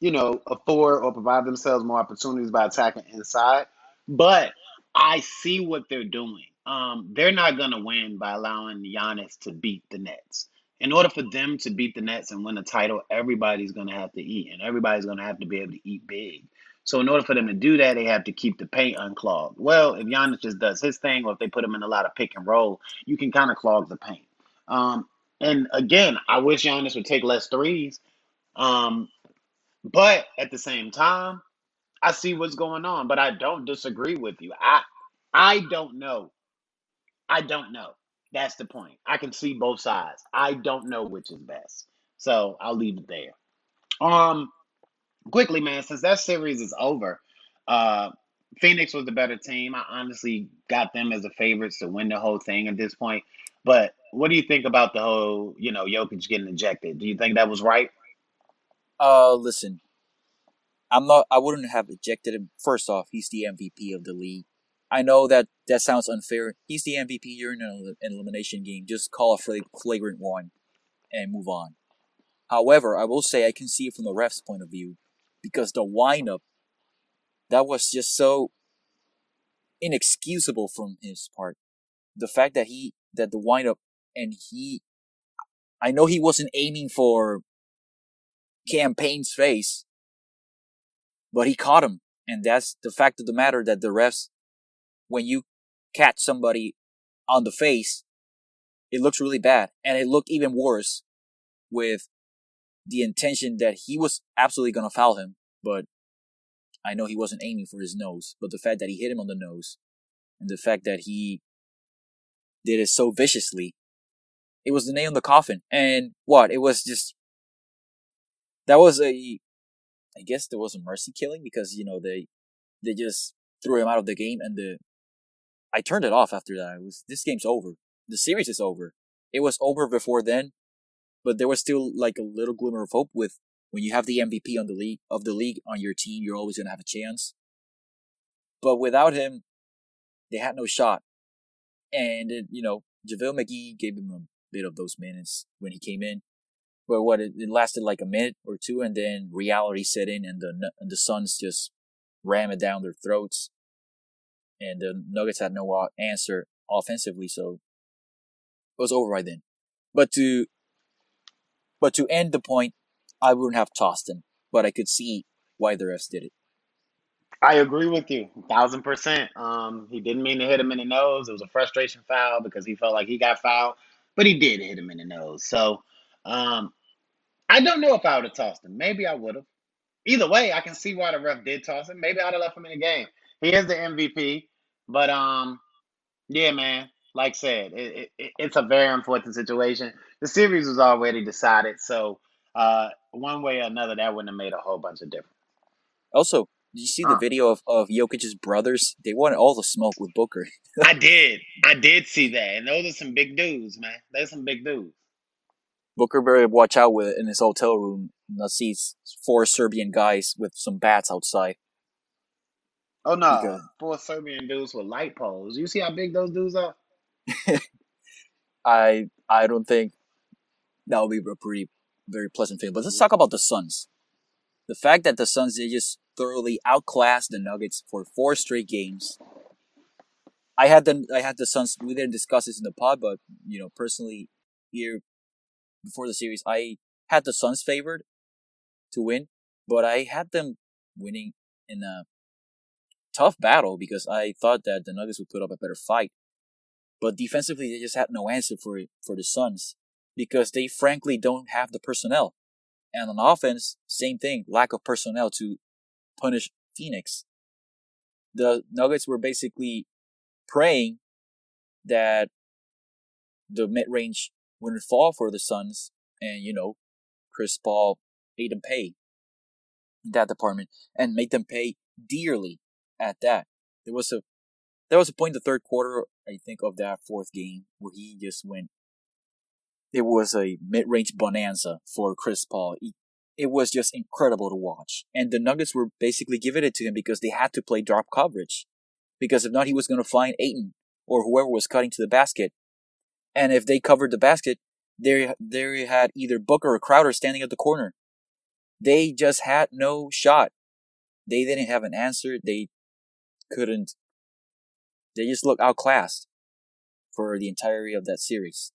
you know, afford or provide themselves more opportunities by attacking inside, but I see what they're doing. Um, they're not going to win by allowing Giannis to beat the Nets. In order for them to beat the Nets and win a title, everybody's going to have to eat, and everybody's going to have to be able to eat big. So in order for them to do that, they have to keep the paint unclogged. Well, if Giannis just does his thing, or if they put him in a lot of pick and roll, you can kind of clog the paint. Um, and again, I wish Giannis would take less threes. Um, but at the same time, I see what's going on. But I don't disagree with you. I I don't know. I don't know. That's the point. I can see both sides. I don't know which is best. So I'll leave it there. Um, quickly, man, since that series is over, uh, Phoenix was the better team. I honestly got them as the favorites to win the whole thing at this point. But what do you think about the whole, you know, Jokic getting ejected? Do you think that was right? Uh, listen, I'm not. I wouldn't have ejected him. First off, he's the MVP of the league. I know that that sounds unfair. He's the MVP. You're in an elimination game. Just call a flagrant one and move on. However, I will say I can see it from the ref's point of view because the windup that was just so inexcusable from his part. The fact that he that the windup and he I know he wasn't aiming for Cam Payne's face, but he caught him. And that's the fact of the matter that the refs when you catch somebody on the face, it looks really bad. And it looked even worse with the intention that he was absolutely going to foul him but I know he wasn't aiming for his nose. But the fact that he hit him on the nose, and the fact that he did it so viciously, it was the nail in the coffin. And what? It was just that was a, I guess there was a mercy killing because you know they they just threw him out of the game, and the I turned it off after that. It was this game's over. The series is over. It was over before then, but there was still like a little glimmer of hope with when you have the MVP on the league of the league on your team, you're always gonna have a chance. But without him, they had no shot. And it, you know, JaVale McGee gave him a bit of those minutes when he came in. But what it, it lasted like a minute or two, and then reality set in, and the and the Suns just ram it down their throats. And the Nuggets had no answer offensively, so it was over right then. But to but to end the point, I wouldn't have tossed him, but I could see why the refs did it. I agree with you, thousand percent. Um, he didn't mean to hit him in the nose. It was a frustration foul because he felt like he got fouled, but he did hit him in the nose. So, um, I don't know if I would have tossed him. Maybe I would have. Either way, I can see why the ref did toss him. Maybe I'd have left him in the game. He is the MVP, but um, yeah, man. Like I said, it, it, it's a very important situation. The series was already decided, so uh, one way or another, that wouldn't have made a whole bunch of difference. Also, did you see the video of, of Jokic's brothers? They wanted all the smoke with Booker. I did. I did see that. And those are some big dudes, man. They're some big dudes. Booker better watch out with in his hotel room. See four Serbian guys with some bats outside. Oh no, because... four Serbian dudes with light poles. You see how big those dudes are? I I don't think that would be a pretty very pleasant feeling. But let's talk about the Suns. The fact that the Suns they just thoroughly outclassed the Nuggets for four straight games. I had the I had the Suns. We didn't discuss this in the pod, but you know personally, here before the series, I had the Suns favored to win, but I had them winning in a tough battle because I thought that the Nuggets would put up a better fight. But defensively, they just had no answer for for the Suns because they frankly don't have the personnel. And on offense, same thing, lack of personnel to punish Phoenix. The Nuggets were basically praying that the mid range wouldn't fall for the Suns, and you know, Chris Paul made them pay in that department and made them pay dearly at that. There was a there was a point in the third quarter, I think, of that fourth game where he just went. It was a mid-range bonanza for Chris Paul. He, it was just incredible to watch, and the Nuggets were basically giving it to him because they had to play drop coverage, because if not, he was going to find Ayton or whoever was cutting to the basket, and if they covered the basket, there there had either Booker or Crowder standing at the corner. They just had no shot. They didn't have an answer. They couldn't. They just looked outclassed for the entirety of that series.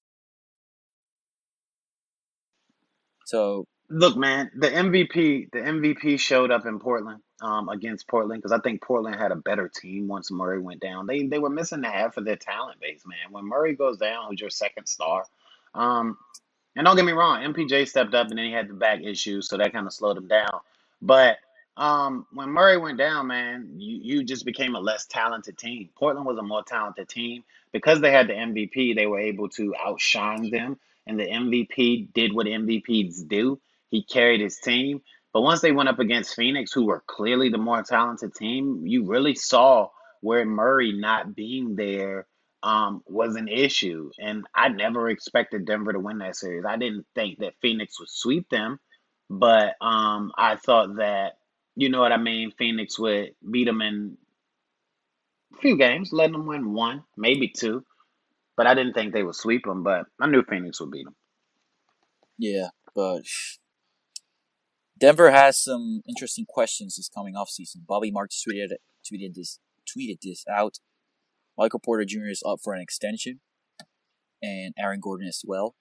So look, man, the MVP, the MVP showed up in Portland um, against Portland because I think Portland had a better team once Murray went down. They they were missing the half of their talent base, man. When Murray goes down, who's your second star? Um, and don't get me wrong, MPJ stepped up and then he had the back issues, so that kind of slowed him down. But um, when Murray went down, man, you, you just became a less talented team. Portland was a more talented team. Because they had the MVP, they were able to outshine them. And the MVP did what MVPs do. He carried his team. But once they went up against Phoenix, who were clearly the more talented team, you really saw where Murray not being there um, was an issue. And I never expected Denver to win that series. I didn't think that Phoenix would sweep them, but um, I thought that you know what I mean? Phoenix would beat them in a few games, letting them win one, maybe two. But I didn't think they would sweep them, but I knew Phoenix would beat them. Yeah, but Denver has some interesting questions this coming off season. Bobby Marks tweeted tweeted this tweeted this out. Michael Porter Jr. is up for an extension, and Aaron Gordon as well.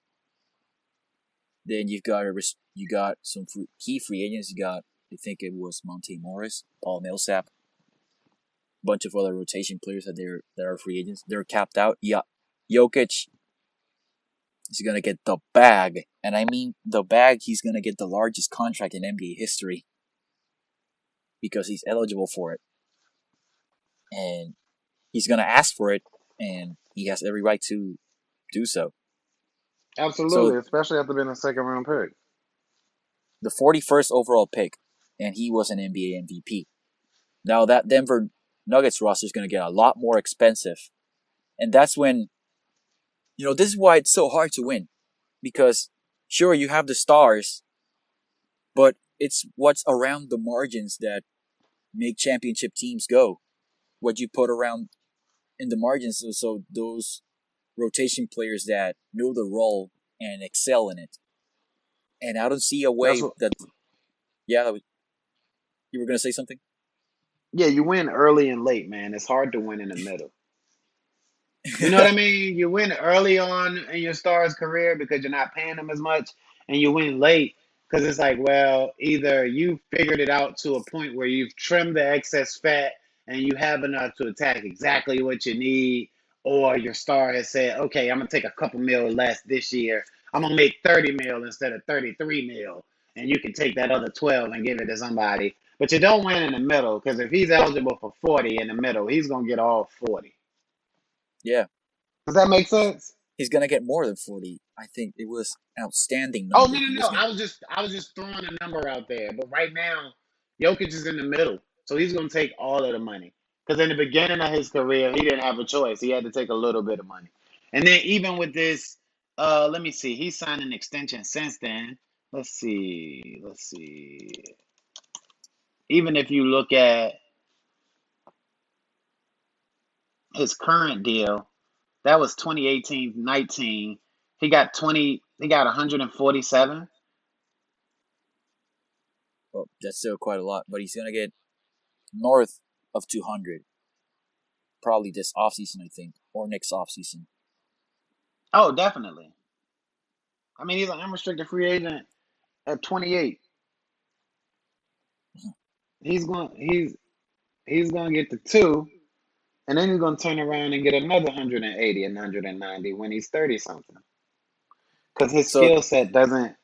Then you've got a, you got some free, key free agents. You got I think it was Monte Morris, Paul Millsap, a bunch of other rotation players that they're that are free agents. They're capped out. Yeah, Jokic is gonna get the bag, and I mean the bag. He's gonna get the largest contract in NBA history because he's eligible for it, and he's gonna ask for it, and he has every right to do so. Absolutely, so, especially after being a second round pick. The 41st overall pick and he was an NBA MVP. Now that Denver Nuggets roster is going to get a lot more expensive. And that's when, you know, this is why it's so hard to win. Because, sure, you have the stars, but it's what's around the margins that make championship teams go. What you put around in the margins, so those rotation players that know the role and excel in it. And I don't see a way what, that, yeah, you were going to say something? Yeah, you win early and late, man. It's hard to win in the middle. You know what I mean? You win early on in your star's career because you're not paying them as much, and you win late because it's like, well, either you figured it out to a point where you've trimmed the excess fat and you have enough to attack exactly what you need, or your star has said, okay, I'm gonna take a couple mil less this year. I'm gonna make 30 mil instead of 33 mil, and you can take that other 12 and give it to somebody but you don't win in the middle because if he's eligible for 40 in the middle, he's going to get all 40. Yeah. Does that make sense? He's going to get more than 40. I think it was outstanding. Oh, no, no, no. I was just I was just throwing a number out there. But right now, Jokic is in the middle. So he's going to take all of the money. Because in the beginning of his career, he didn't have a choice. He had to take a little bit of money. And then even with this, uh, let me see. He signed an extension since then. Let's see. Let's see even if you look at his current deal, That was 2018 19. He got 20, he got 147. Well, that's still quite a lot, but he's gonna get north of 200. Probably this offseason, I think, or next offseason. Oh, definitely. I mean, he's an unrestricted free agent at 28. He's going he's he's going to get the two and then he's going to turn around and get another 180 and 190 when he's 30 something. Cuz his So skill set doesn't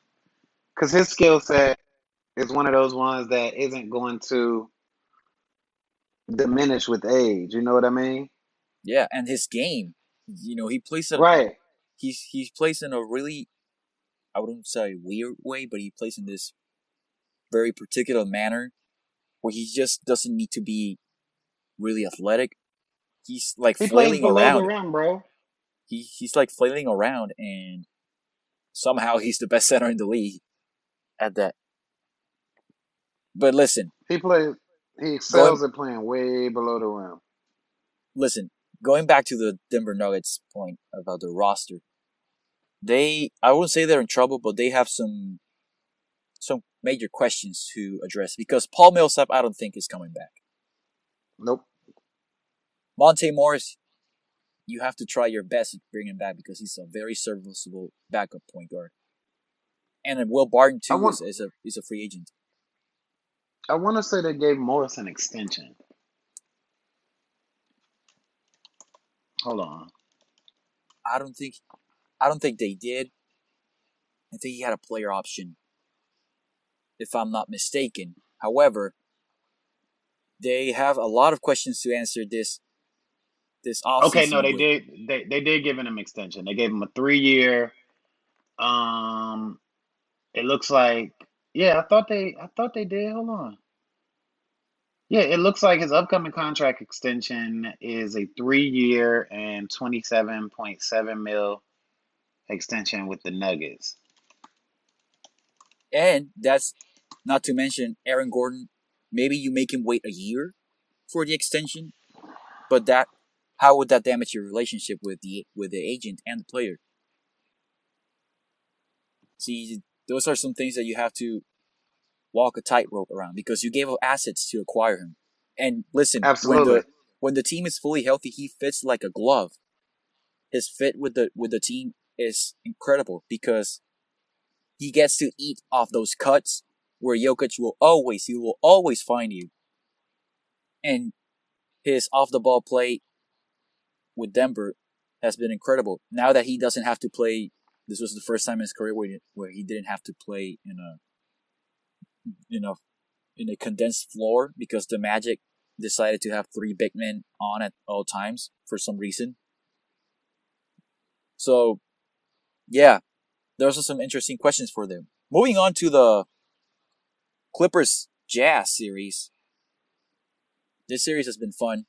cuz his skill set is one of those ones that isn't going to diminish with age, you know what I mean? yeah, and his game, you know, he plays in Right. he's he's plays in a really I wouldn't say weird way, but he plays in this very particular manner where he just doesn't need to be really athletic. He's like He flailing the around. bro. He he's like flailing around, and somehow he's the best center in the league at that. But listen, He plays he going excels at playing way below the rim. listen, going back to the Denver Nuggets point about the roster, they I wouldn't say they're in trouble, but they have some some major questions to address because Paul Millsap I don't think is coming back. Nope. Monte Morris, you have to try your best to bring him back because he's a very serviceable backup point guard. And Will Barton too want is, is a is a free agent. I want to say they gave Morris an extension. Hold on. I don't think I don't think they did. I think he had a player option, if I'm not mistaken. However, they have a lot of questions to answer this this Okay, no, they with. did. They they did give him an extension. They gave him a three year. Um, it looks like. Yeah, I thought they. I thought they did. Hold on. Yeah, it looks like his upcoming contract extension is a three year and twenty seven point seven mil extension with the Nuggets. And that's not to mention Aaron Gordon. Maybe you make him wait a year for the extension, but that how would that damage your relationship with the with the agent and the player? See, those are some things that you have to walk a tightrope around because you gave up assets to acquire him. And listen, when the when the team is fully healthy, he fits like a glove. His fit with the with the team is incredible because he gets to eat off those cuts where Jokic will always he will always find you. And his off the ball play with Denver has been incredible. Now that he doesn't have to play this was the first time in his career where, where he didn't have to play in a you know in a condensed floor because the Magic decided to have three big men on at all times for some reason. So yeah, those are some interesting questions for them. Moving on to the Clippers Jazz series. This series has been fun.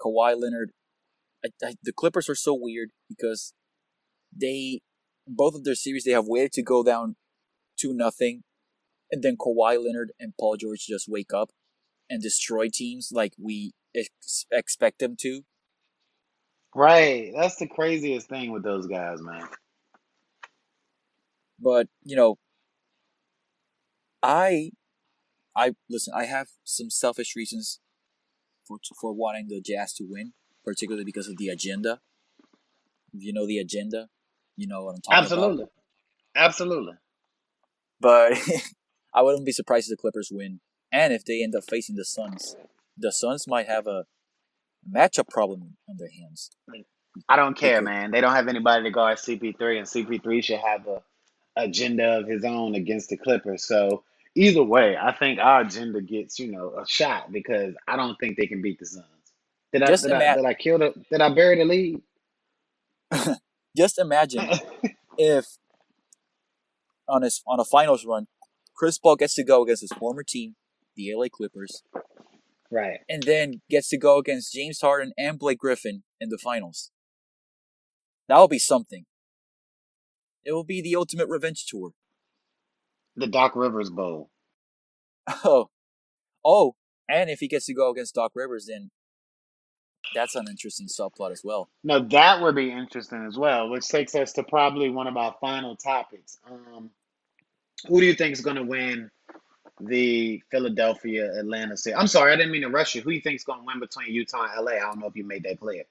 Kawhi Leonard, I, I, the Clippers are so weird because they both of their series they have waited to go down two nothing, and then Kawhi Leonard and Paul George just wake up and destroy teams like we ex- expect them to. Right. That's the craziest thing with those guys, man. But you know, I, I listen. I have some selfish reasons for for wanting the Jazz to win, particularly because of the agenda. You know the agenda, you know what I'm talking about. Absolutely. Absolutely. But I wouldn't be surprised if the Clippers win, and if they end up facing the Suns, the Suns might have a matchup problem on their hands. I don't care, man. They don't have anybody to guard CP3, and CP3 should have a agenda of his own against the Clippers. So either way, I think our agenda gets you know a shot because I don't think they can beat the Suns. Did I just did I ima- did I kill the did I bury the lead? just imagine if on his on a finals run, Chris Paul gets to go against his former team, the LA Clippers, right. and then gets to go against James Harden and Blake Griffin in the finals. That will be something. It will be the ultimate revenge tour. The Doc Rivers Bowl. Oh, oh, and if he gets to go against Doc Rivers, then That's an interesting subplot as well. No, that would be interesting as well, which takes us to probably one of our final topics. Um, who do you think is going to win the Philadelphia Atlanta series? I'm sorry, I didn't mean to rush you. Who do you think is going to win between Utah and LA? I don't know if you made that clear.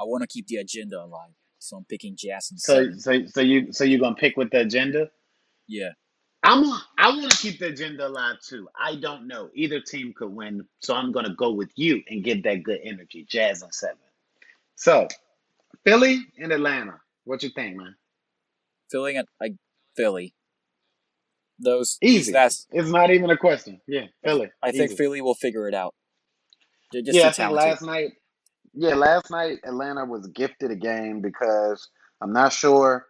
I want to keep the agenda alive, so I'm picking Jazz and So, seven. so, so you, so you're gonna pick with the agenda? Yeah, I'm, I want to keep the agenda alive too. I don't know. Either team could win, so I'm gonna go with you and get that good energy. Jazz and seven. So, Philly and Atlanta. What you think, man? Philly and like Philly. Those Easy. That's, It's not even a question. Yeah, Philly. I think Philly will figure it out. Just Yeah, I think last night. Yeah, last night Atlanta was gifted a game because I'm not sure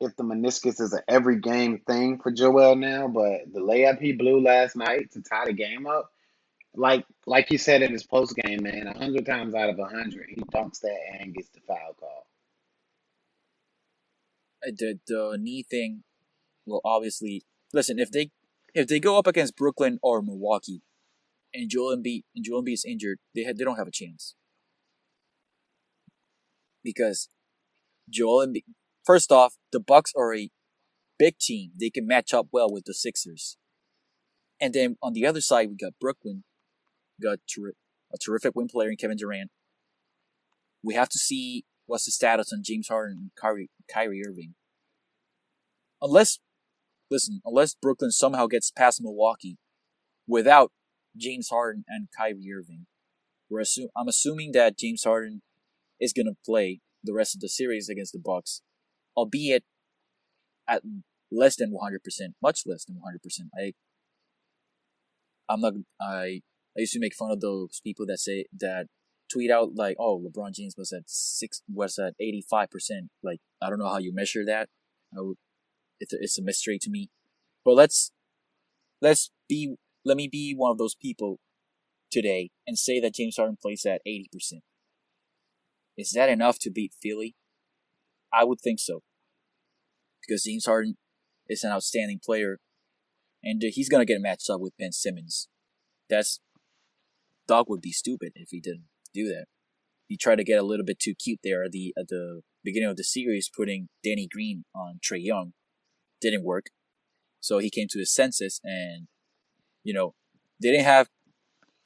if the meniscus is an every game thing for Joel now, but the layup he blew last night to tie the game up, like like he said in his post game, man, hundred times out of hundred, he dunks that and gets the foul call. Uh, The the knee thing will obviously listen if they if they go up against Brooklyn or Milwaukee, and Joel Embiid and Joel Embiid is injured, they ha- they don't have a chance because Joel Embiid. First off, the Bucks are a big team; they can match up well with the Sixers. And then on the other side, we got Brooklyn, got ter- a terrific wing player in Kevin Durant. We have to see what's the status on James Harden and Kyrie, Kyrie Irving. Unless, listen, unless Brooklyn somehow gets past Milwaukee without James Harden and Kyrie Irving, we're assu- I'm assuming that James Harden is gonna play the rest of the series against the Bucks, albeit at less than 100%, much less than 100%. I, I'm not, I, I used to make fun of those people that say that tweet out like, "Oh, LeBron James was at six, was at eighty five percent." Like, I don't know how you measure that. Would, it's a, mystery to me. But let's let's be let me be one of those people today and say that James Harden plays at eighty percent. Is that enough to beat Philly? I would think so, because James Harden is an outstanding player, and uh, he's gonna get matched up with Ben Simmons. That's Doc would be stupid if he didn't do that. He tried to get a little bit too cute there at the at the beginning of the series, putting Danny Green on Trae Young. Didn't work. So he came to his senses and, you know, they didn't have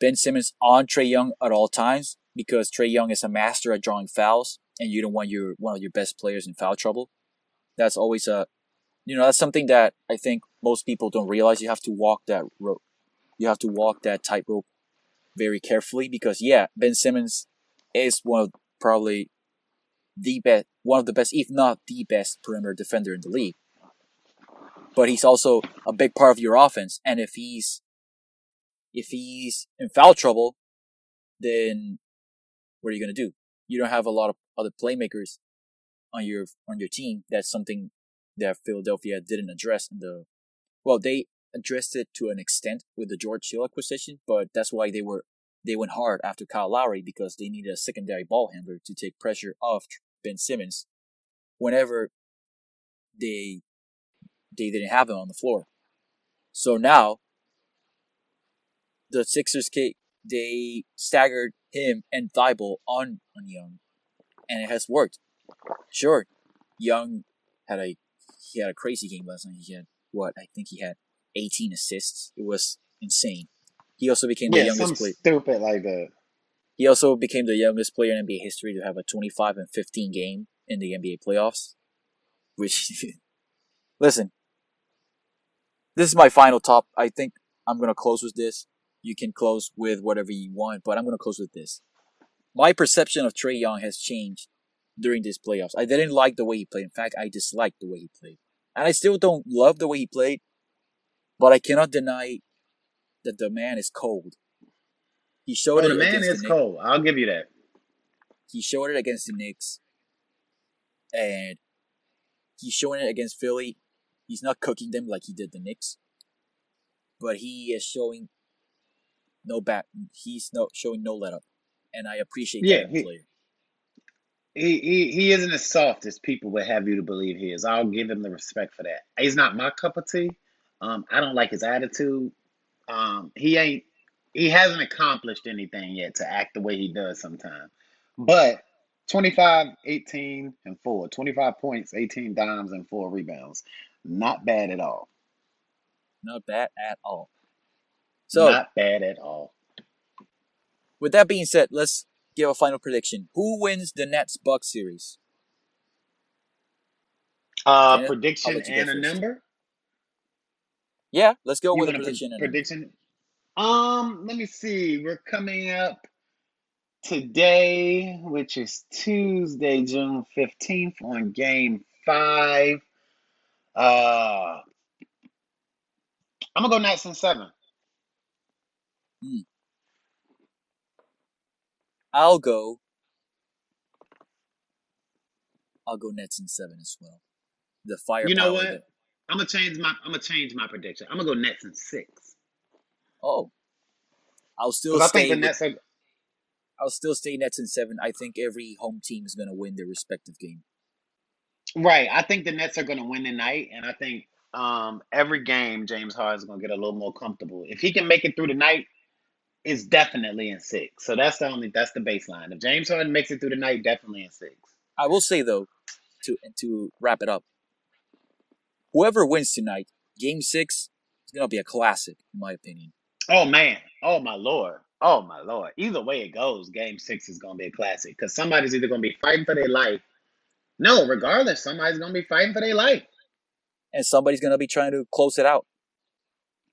Ben Simmons on Trae Young at all times because Trae Young is a master at drawing fouls and you don't want your one of your best players in foul trouble. That's always a, you know, that's something that I think most people don't realize. You have to walk that rope. You have to walk that tightrope very carefully because yeah, Ben Simmons is one of probably the best, one of the best, if not the best perimeter defender in the league. But he's also a big part of your offense, and if he's if he's in foul trouble, then what are you gonna do? You don't have a lot of other playmakers on your on your team. That's something that Philadelphia didn't address in the well, they addressed it to an extent with the George Hill acquisition, but that's why they were they went hard after Kyle Lowry because they needed a secondary ball handler to take pressure off Ben Simmons whenever they they didn't have him on the floor. So now the Sixers they staggered him and Thybulle on on Young, and it has worked. Sure, Young had a he had a crazy game last night. He had what I think he had 18 assists. It was insane. He also became the youngest player. stupid like that. He also became the youngest player in NBA history to have a 25 and 15 game in the NBA playoffs. Which, listen, this is my final top. I think I'm gonna close with this. You can close with whatever you want, but I'm gonna close with this. My perception of Trae Young has changed during these playoffs. I didn't like the way he played. In fact, I disliked the way he played, and I still don't love the way he played. But I cannot deny that the man is cold. He showed Oh, it the man is the cold. I'll give you that. He showed it against the Knicks, and he's showing it against Philly. He's not cooking them like he did the Knicks, but he is showing no back. He's no showing no let up, and I appreciate Yeah, that he- player. He, he he isn't as soft as people would have you to believe he is. I'll give him the respect for that. He's not my cup of tea. Um, I don't like his attitude. Um, he ain't he hasn't accomplished anything yet to act the way he does sometimes. But 25, 18, and 4. 25 points, 18 dimes, and 4 rebounds. Not bad at all. Not bad at all. So, Not bad at all. with that being said, let's give a final prediction. Who wins the Nets Bucks series? Uh, I'll prediction let you go and a number? Yeah, let's go You with a a pre- prediction. and prediction? Um, let me see. We're coming up today, which is Tuesday, June 15th, on game five. Uh, I'm gonna go Nets in seven. I'll go. I'll go Nets in seven as well. The fire. You know what? that- I'm gonna change my I'm gonna change my prediction. I'm gonna go Nets in six. oh, I'll still Because I stay. think the with- Nets are I'll still stay Nets in seven. I think every home team is gonna win their respective game. right. I think the Nets are gonna win tonight, and I think um every game James Harden's gonna get a little more comfortable. If he can make it through the night, it's definitely in six. So that's the only that's the baseline. If James Harden makes it through the night, definitely in six. I will say though, to to wrap it up, whoever wins tonight, Game Six is gonna be a classic, in my opinion. Oh man. Oh my lord. Oh my lord. Either way it goes, game six is gonna be a classic. Because somebody's either gonna be fighting for their life. No, regardless, somebody's gonna be fighting for their life. And somebody's gonna be trying to close it out.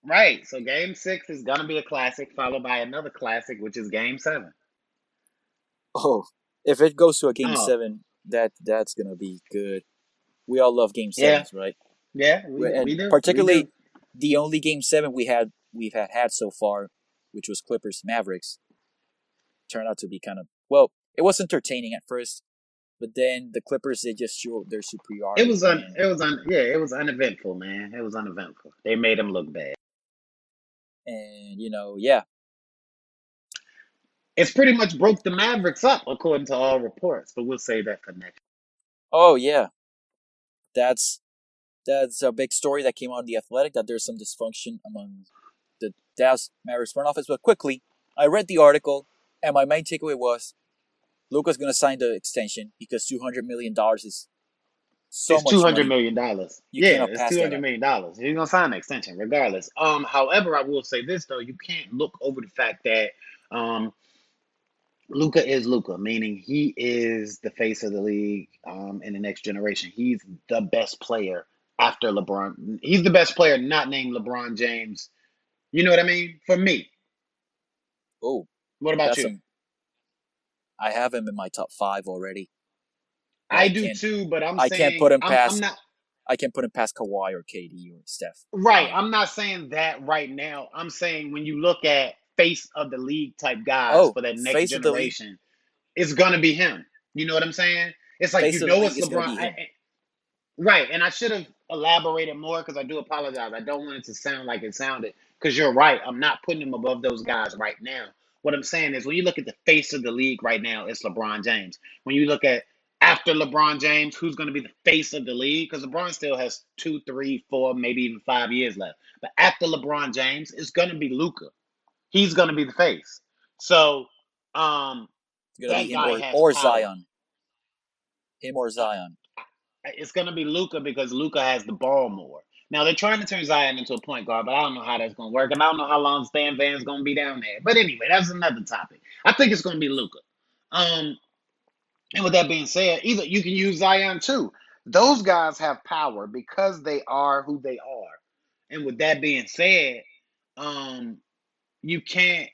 Right. So game six is gonna be a classic, followed by another classic, which is game seven. Oh, if it goes to a Game Oh. Seven, that that's gonna be good. We all love Game Yeah. Right? Yeah, we, and we do. we particularly do. the only Game Seven we had we've had had so far, which was Clippers Mavericks, turned out to be kind of well. It was entertaining at first, but then the Clippers they just showed their superiority. It was un it was un yeah, it was uneventful, man. It was uneventful. They made him look bad. And you know, yeah, It's pretty much broke the Mavericks up, according to all reports, but we'll say that for next. oh yeah, that's that's a big story that came out in the Athletic that there's some dysfunction among the Dallas Mavericks front office. But quickly, I read the article, and my main takeaway was Luka's going to sign the extension because two hundred million dollars is so it's much two hundred money. million dollars. Yeah, it's two hundred million two that hundred up. million dollars. He's gonna sign an extension regardless. Um, however, I will say this though, you can't look over the fact that um Luka is Luka, meaning he is the face of the league um in the next generation. He's the best player after LeBron. He's the best player not named LeBron James. You know what I mean? For me. Oh, What about you? some. I have him in my top five already. But I do too, but I'm I saying can't put him I'm, past- I'm not I can put him past Kawhi or KD or Steph. Right. I'm not saying that right now. I'm saying when you look at face of the league type guys Oh, for that next face of the league. generation, it's gonna be him. You know what I'm saying? It's like Face you know it's LeBron. I- I- right. And I should have elaborated more because I do apologize. I don't want it to sound like it sounded because you're right. I'm not putting him above those guys right now. What I'm saying is when you look at the face of the league right now, it's LeBron James. When you look at after LeBron James, who's going to be the face of the league? Because LeBron still has two, three, four, maybe even five years left. But after LeBron James, it's going to be Luka. He's going to be the face. So, um, That guy or, or. Zion. Him or Zion. it's going to be Luka because Luka has the ball more. Now they're trying to turn Zion into a point guard, but I don't know how that's going to work, and I don't know how long Stan Van's going to be down there. But anyway, that's another topic. I think it's going to be Luka. Um, and with that being said, either you can use Zion too. Those guys have power because they are who they are. And with that being said, um, you can't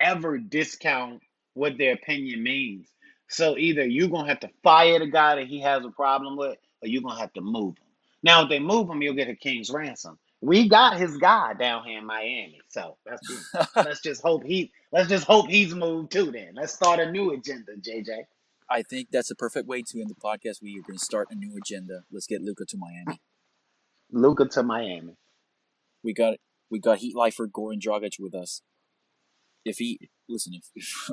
ever discount what their opinion means. So either you're gonna have to fire the guy that he has a problem with, or you're gonna have to move him. Now, if they move him, you'll get a king's ransom. We got his guy down here in Miami, so that's let's just hope he let's just hope he's moved too. Then let's start a new agenda, JJ. I think that's a perfect way to end the podcast. We are going to start a new agenda. Let's get Luka to Miami. Luka to Miami. We got we got Heat lifer Goran Dragic with us. If he listen, if if,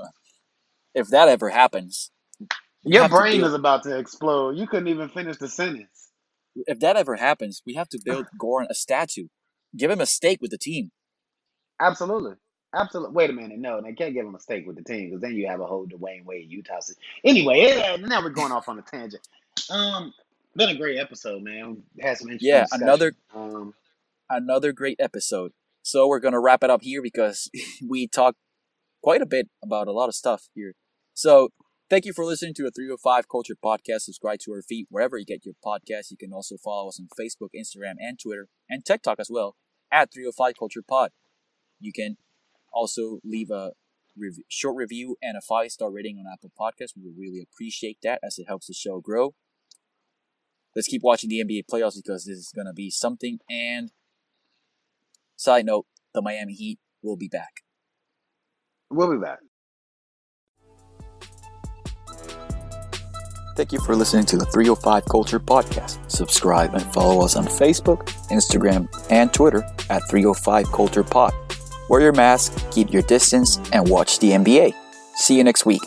if that ever happens, Your brain is about to explode. You couldn't even finish the sentence. if that ever happens, we have to build Goran a statue. Give him a stake with the team. Absolutely. Absolutely. Wait a minute. No, they can't give him a stake with the team because then you have a whole Dwyane Wade Utah. Anyway, yeah, now we're going off on a tangent. Um, been a great episode, man. Had some interesting. Yeah, discussion. another Um, another great episode. So we're gonna wrap it up here because we talked quite a bit about a lot of stuff here. So thank you for listening to the 305 Culture Podcast. Subscribe to our feed wherever you get your podcast. You can also follow us on Facebook, Instagram, and Twitter, and TikTok as well at 305 Culture Pod. You can also leave a rev- short review and a five star rating on Apple Podcasts. We would really appreciate that as it helps the show grow. Let's keep watching the NBA playoffs because this is gonna be something. And side note, the Miami Heat will be back. we'll be back. Thank you for listening to the 305 Culture Podcast. Subscribe and follow us on Facebook, Instagram, and Twitter at 305 Culture Pod. Wear your mask, keep your distance, and watch the NBA. See you next week.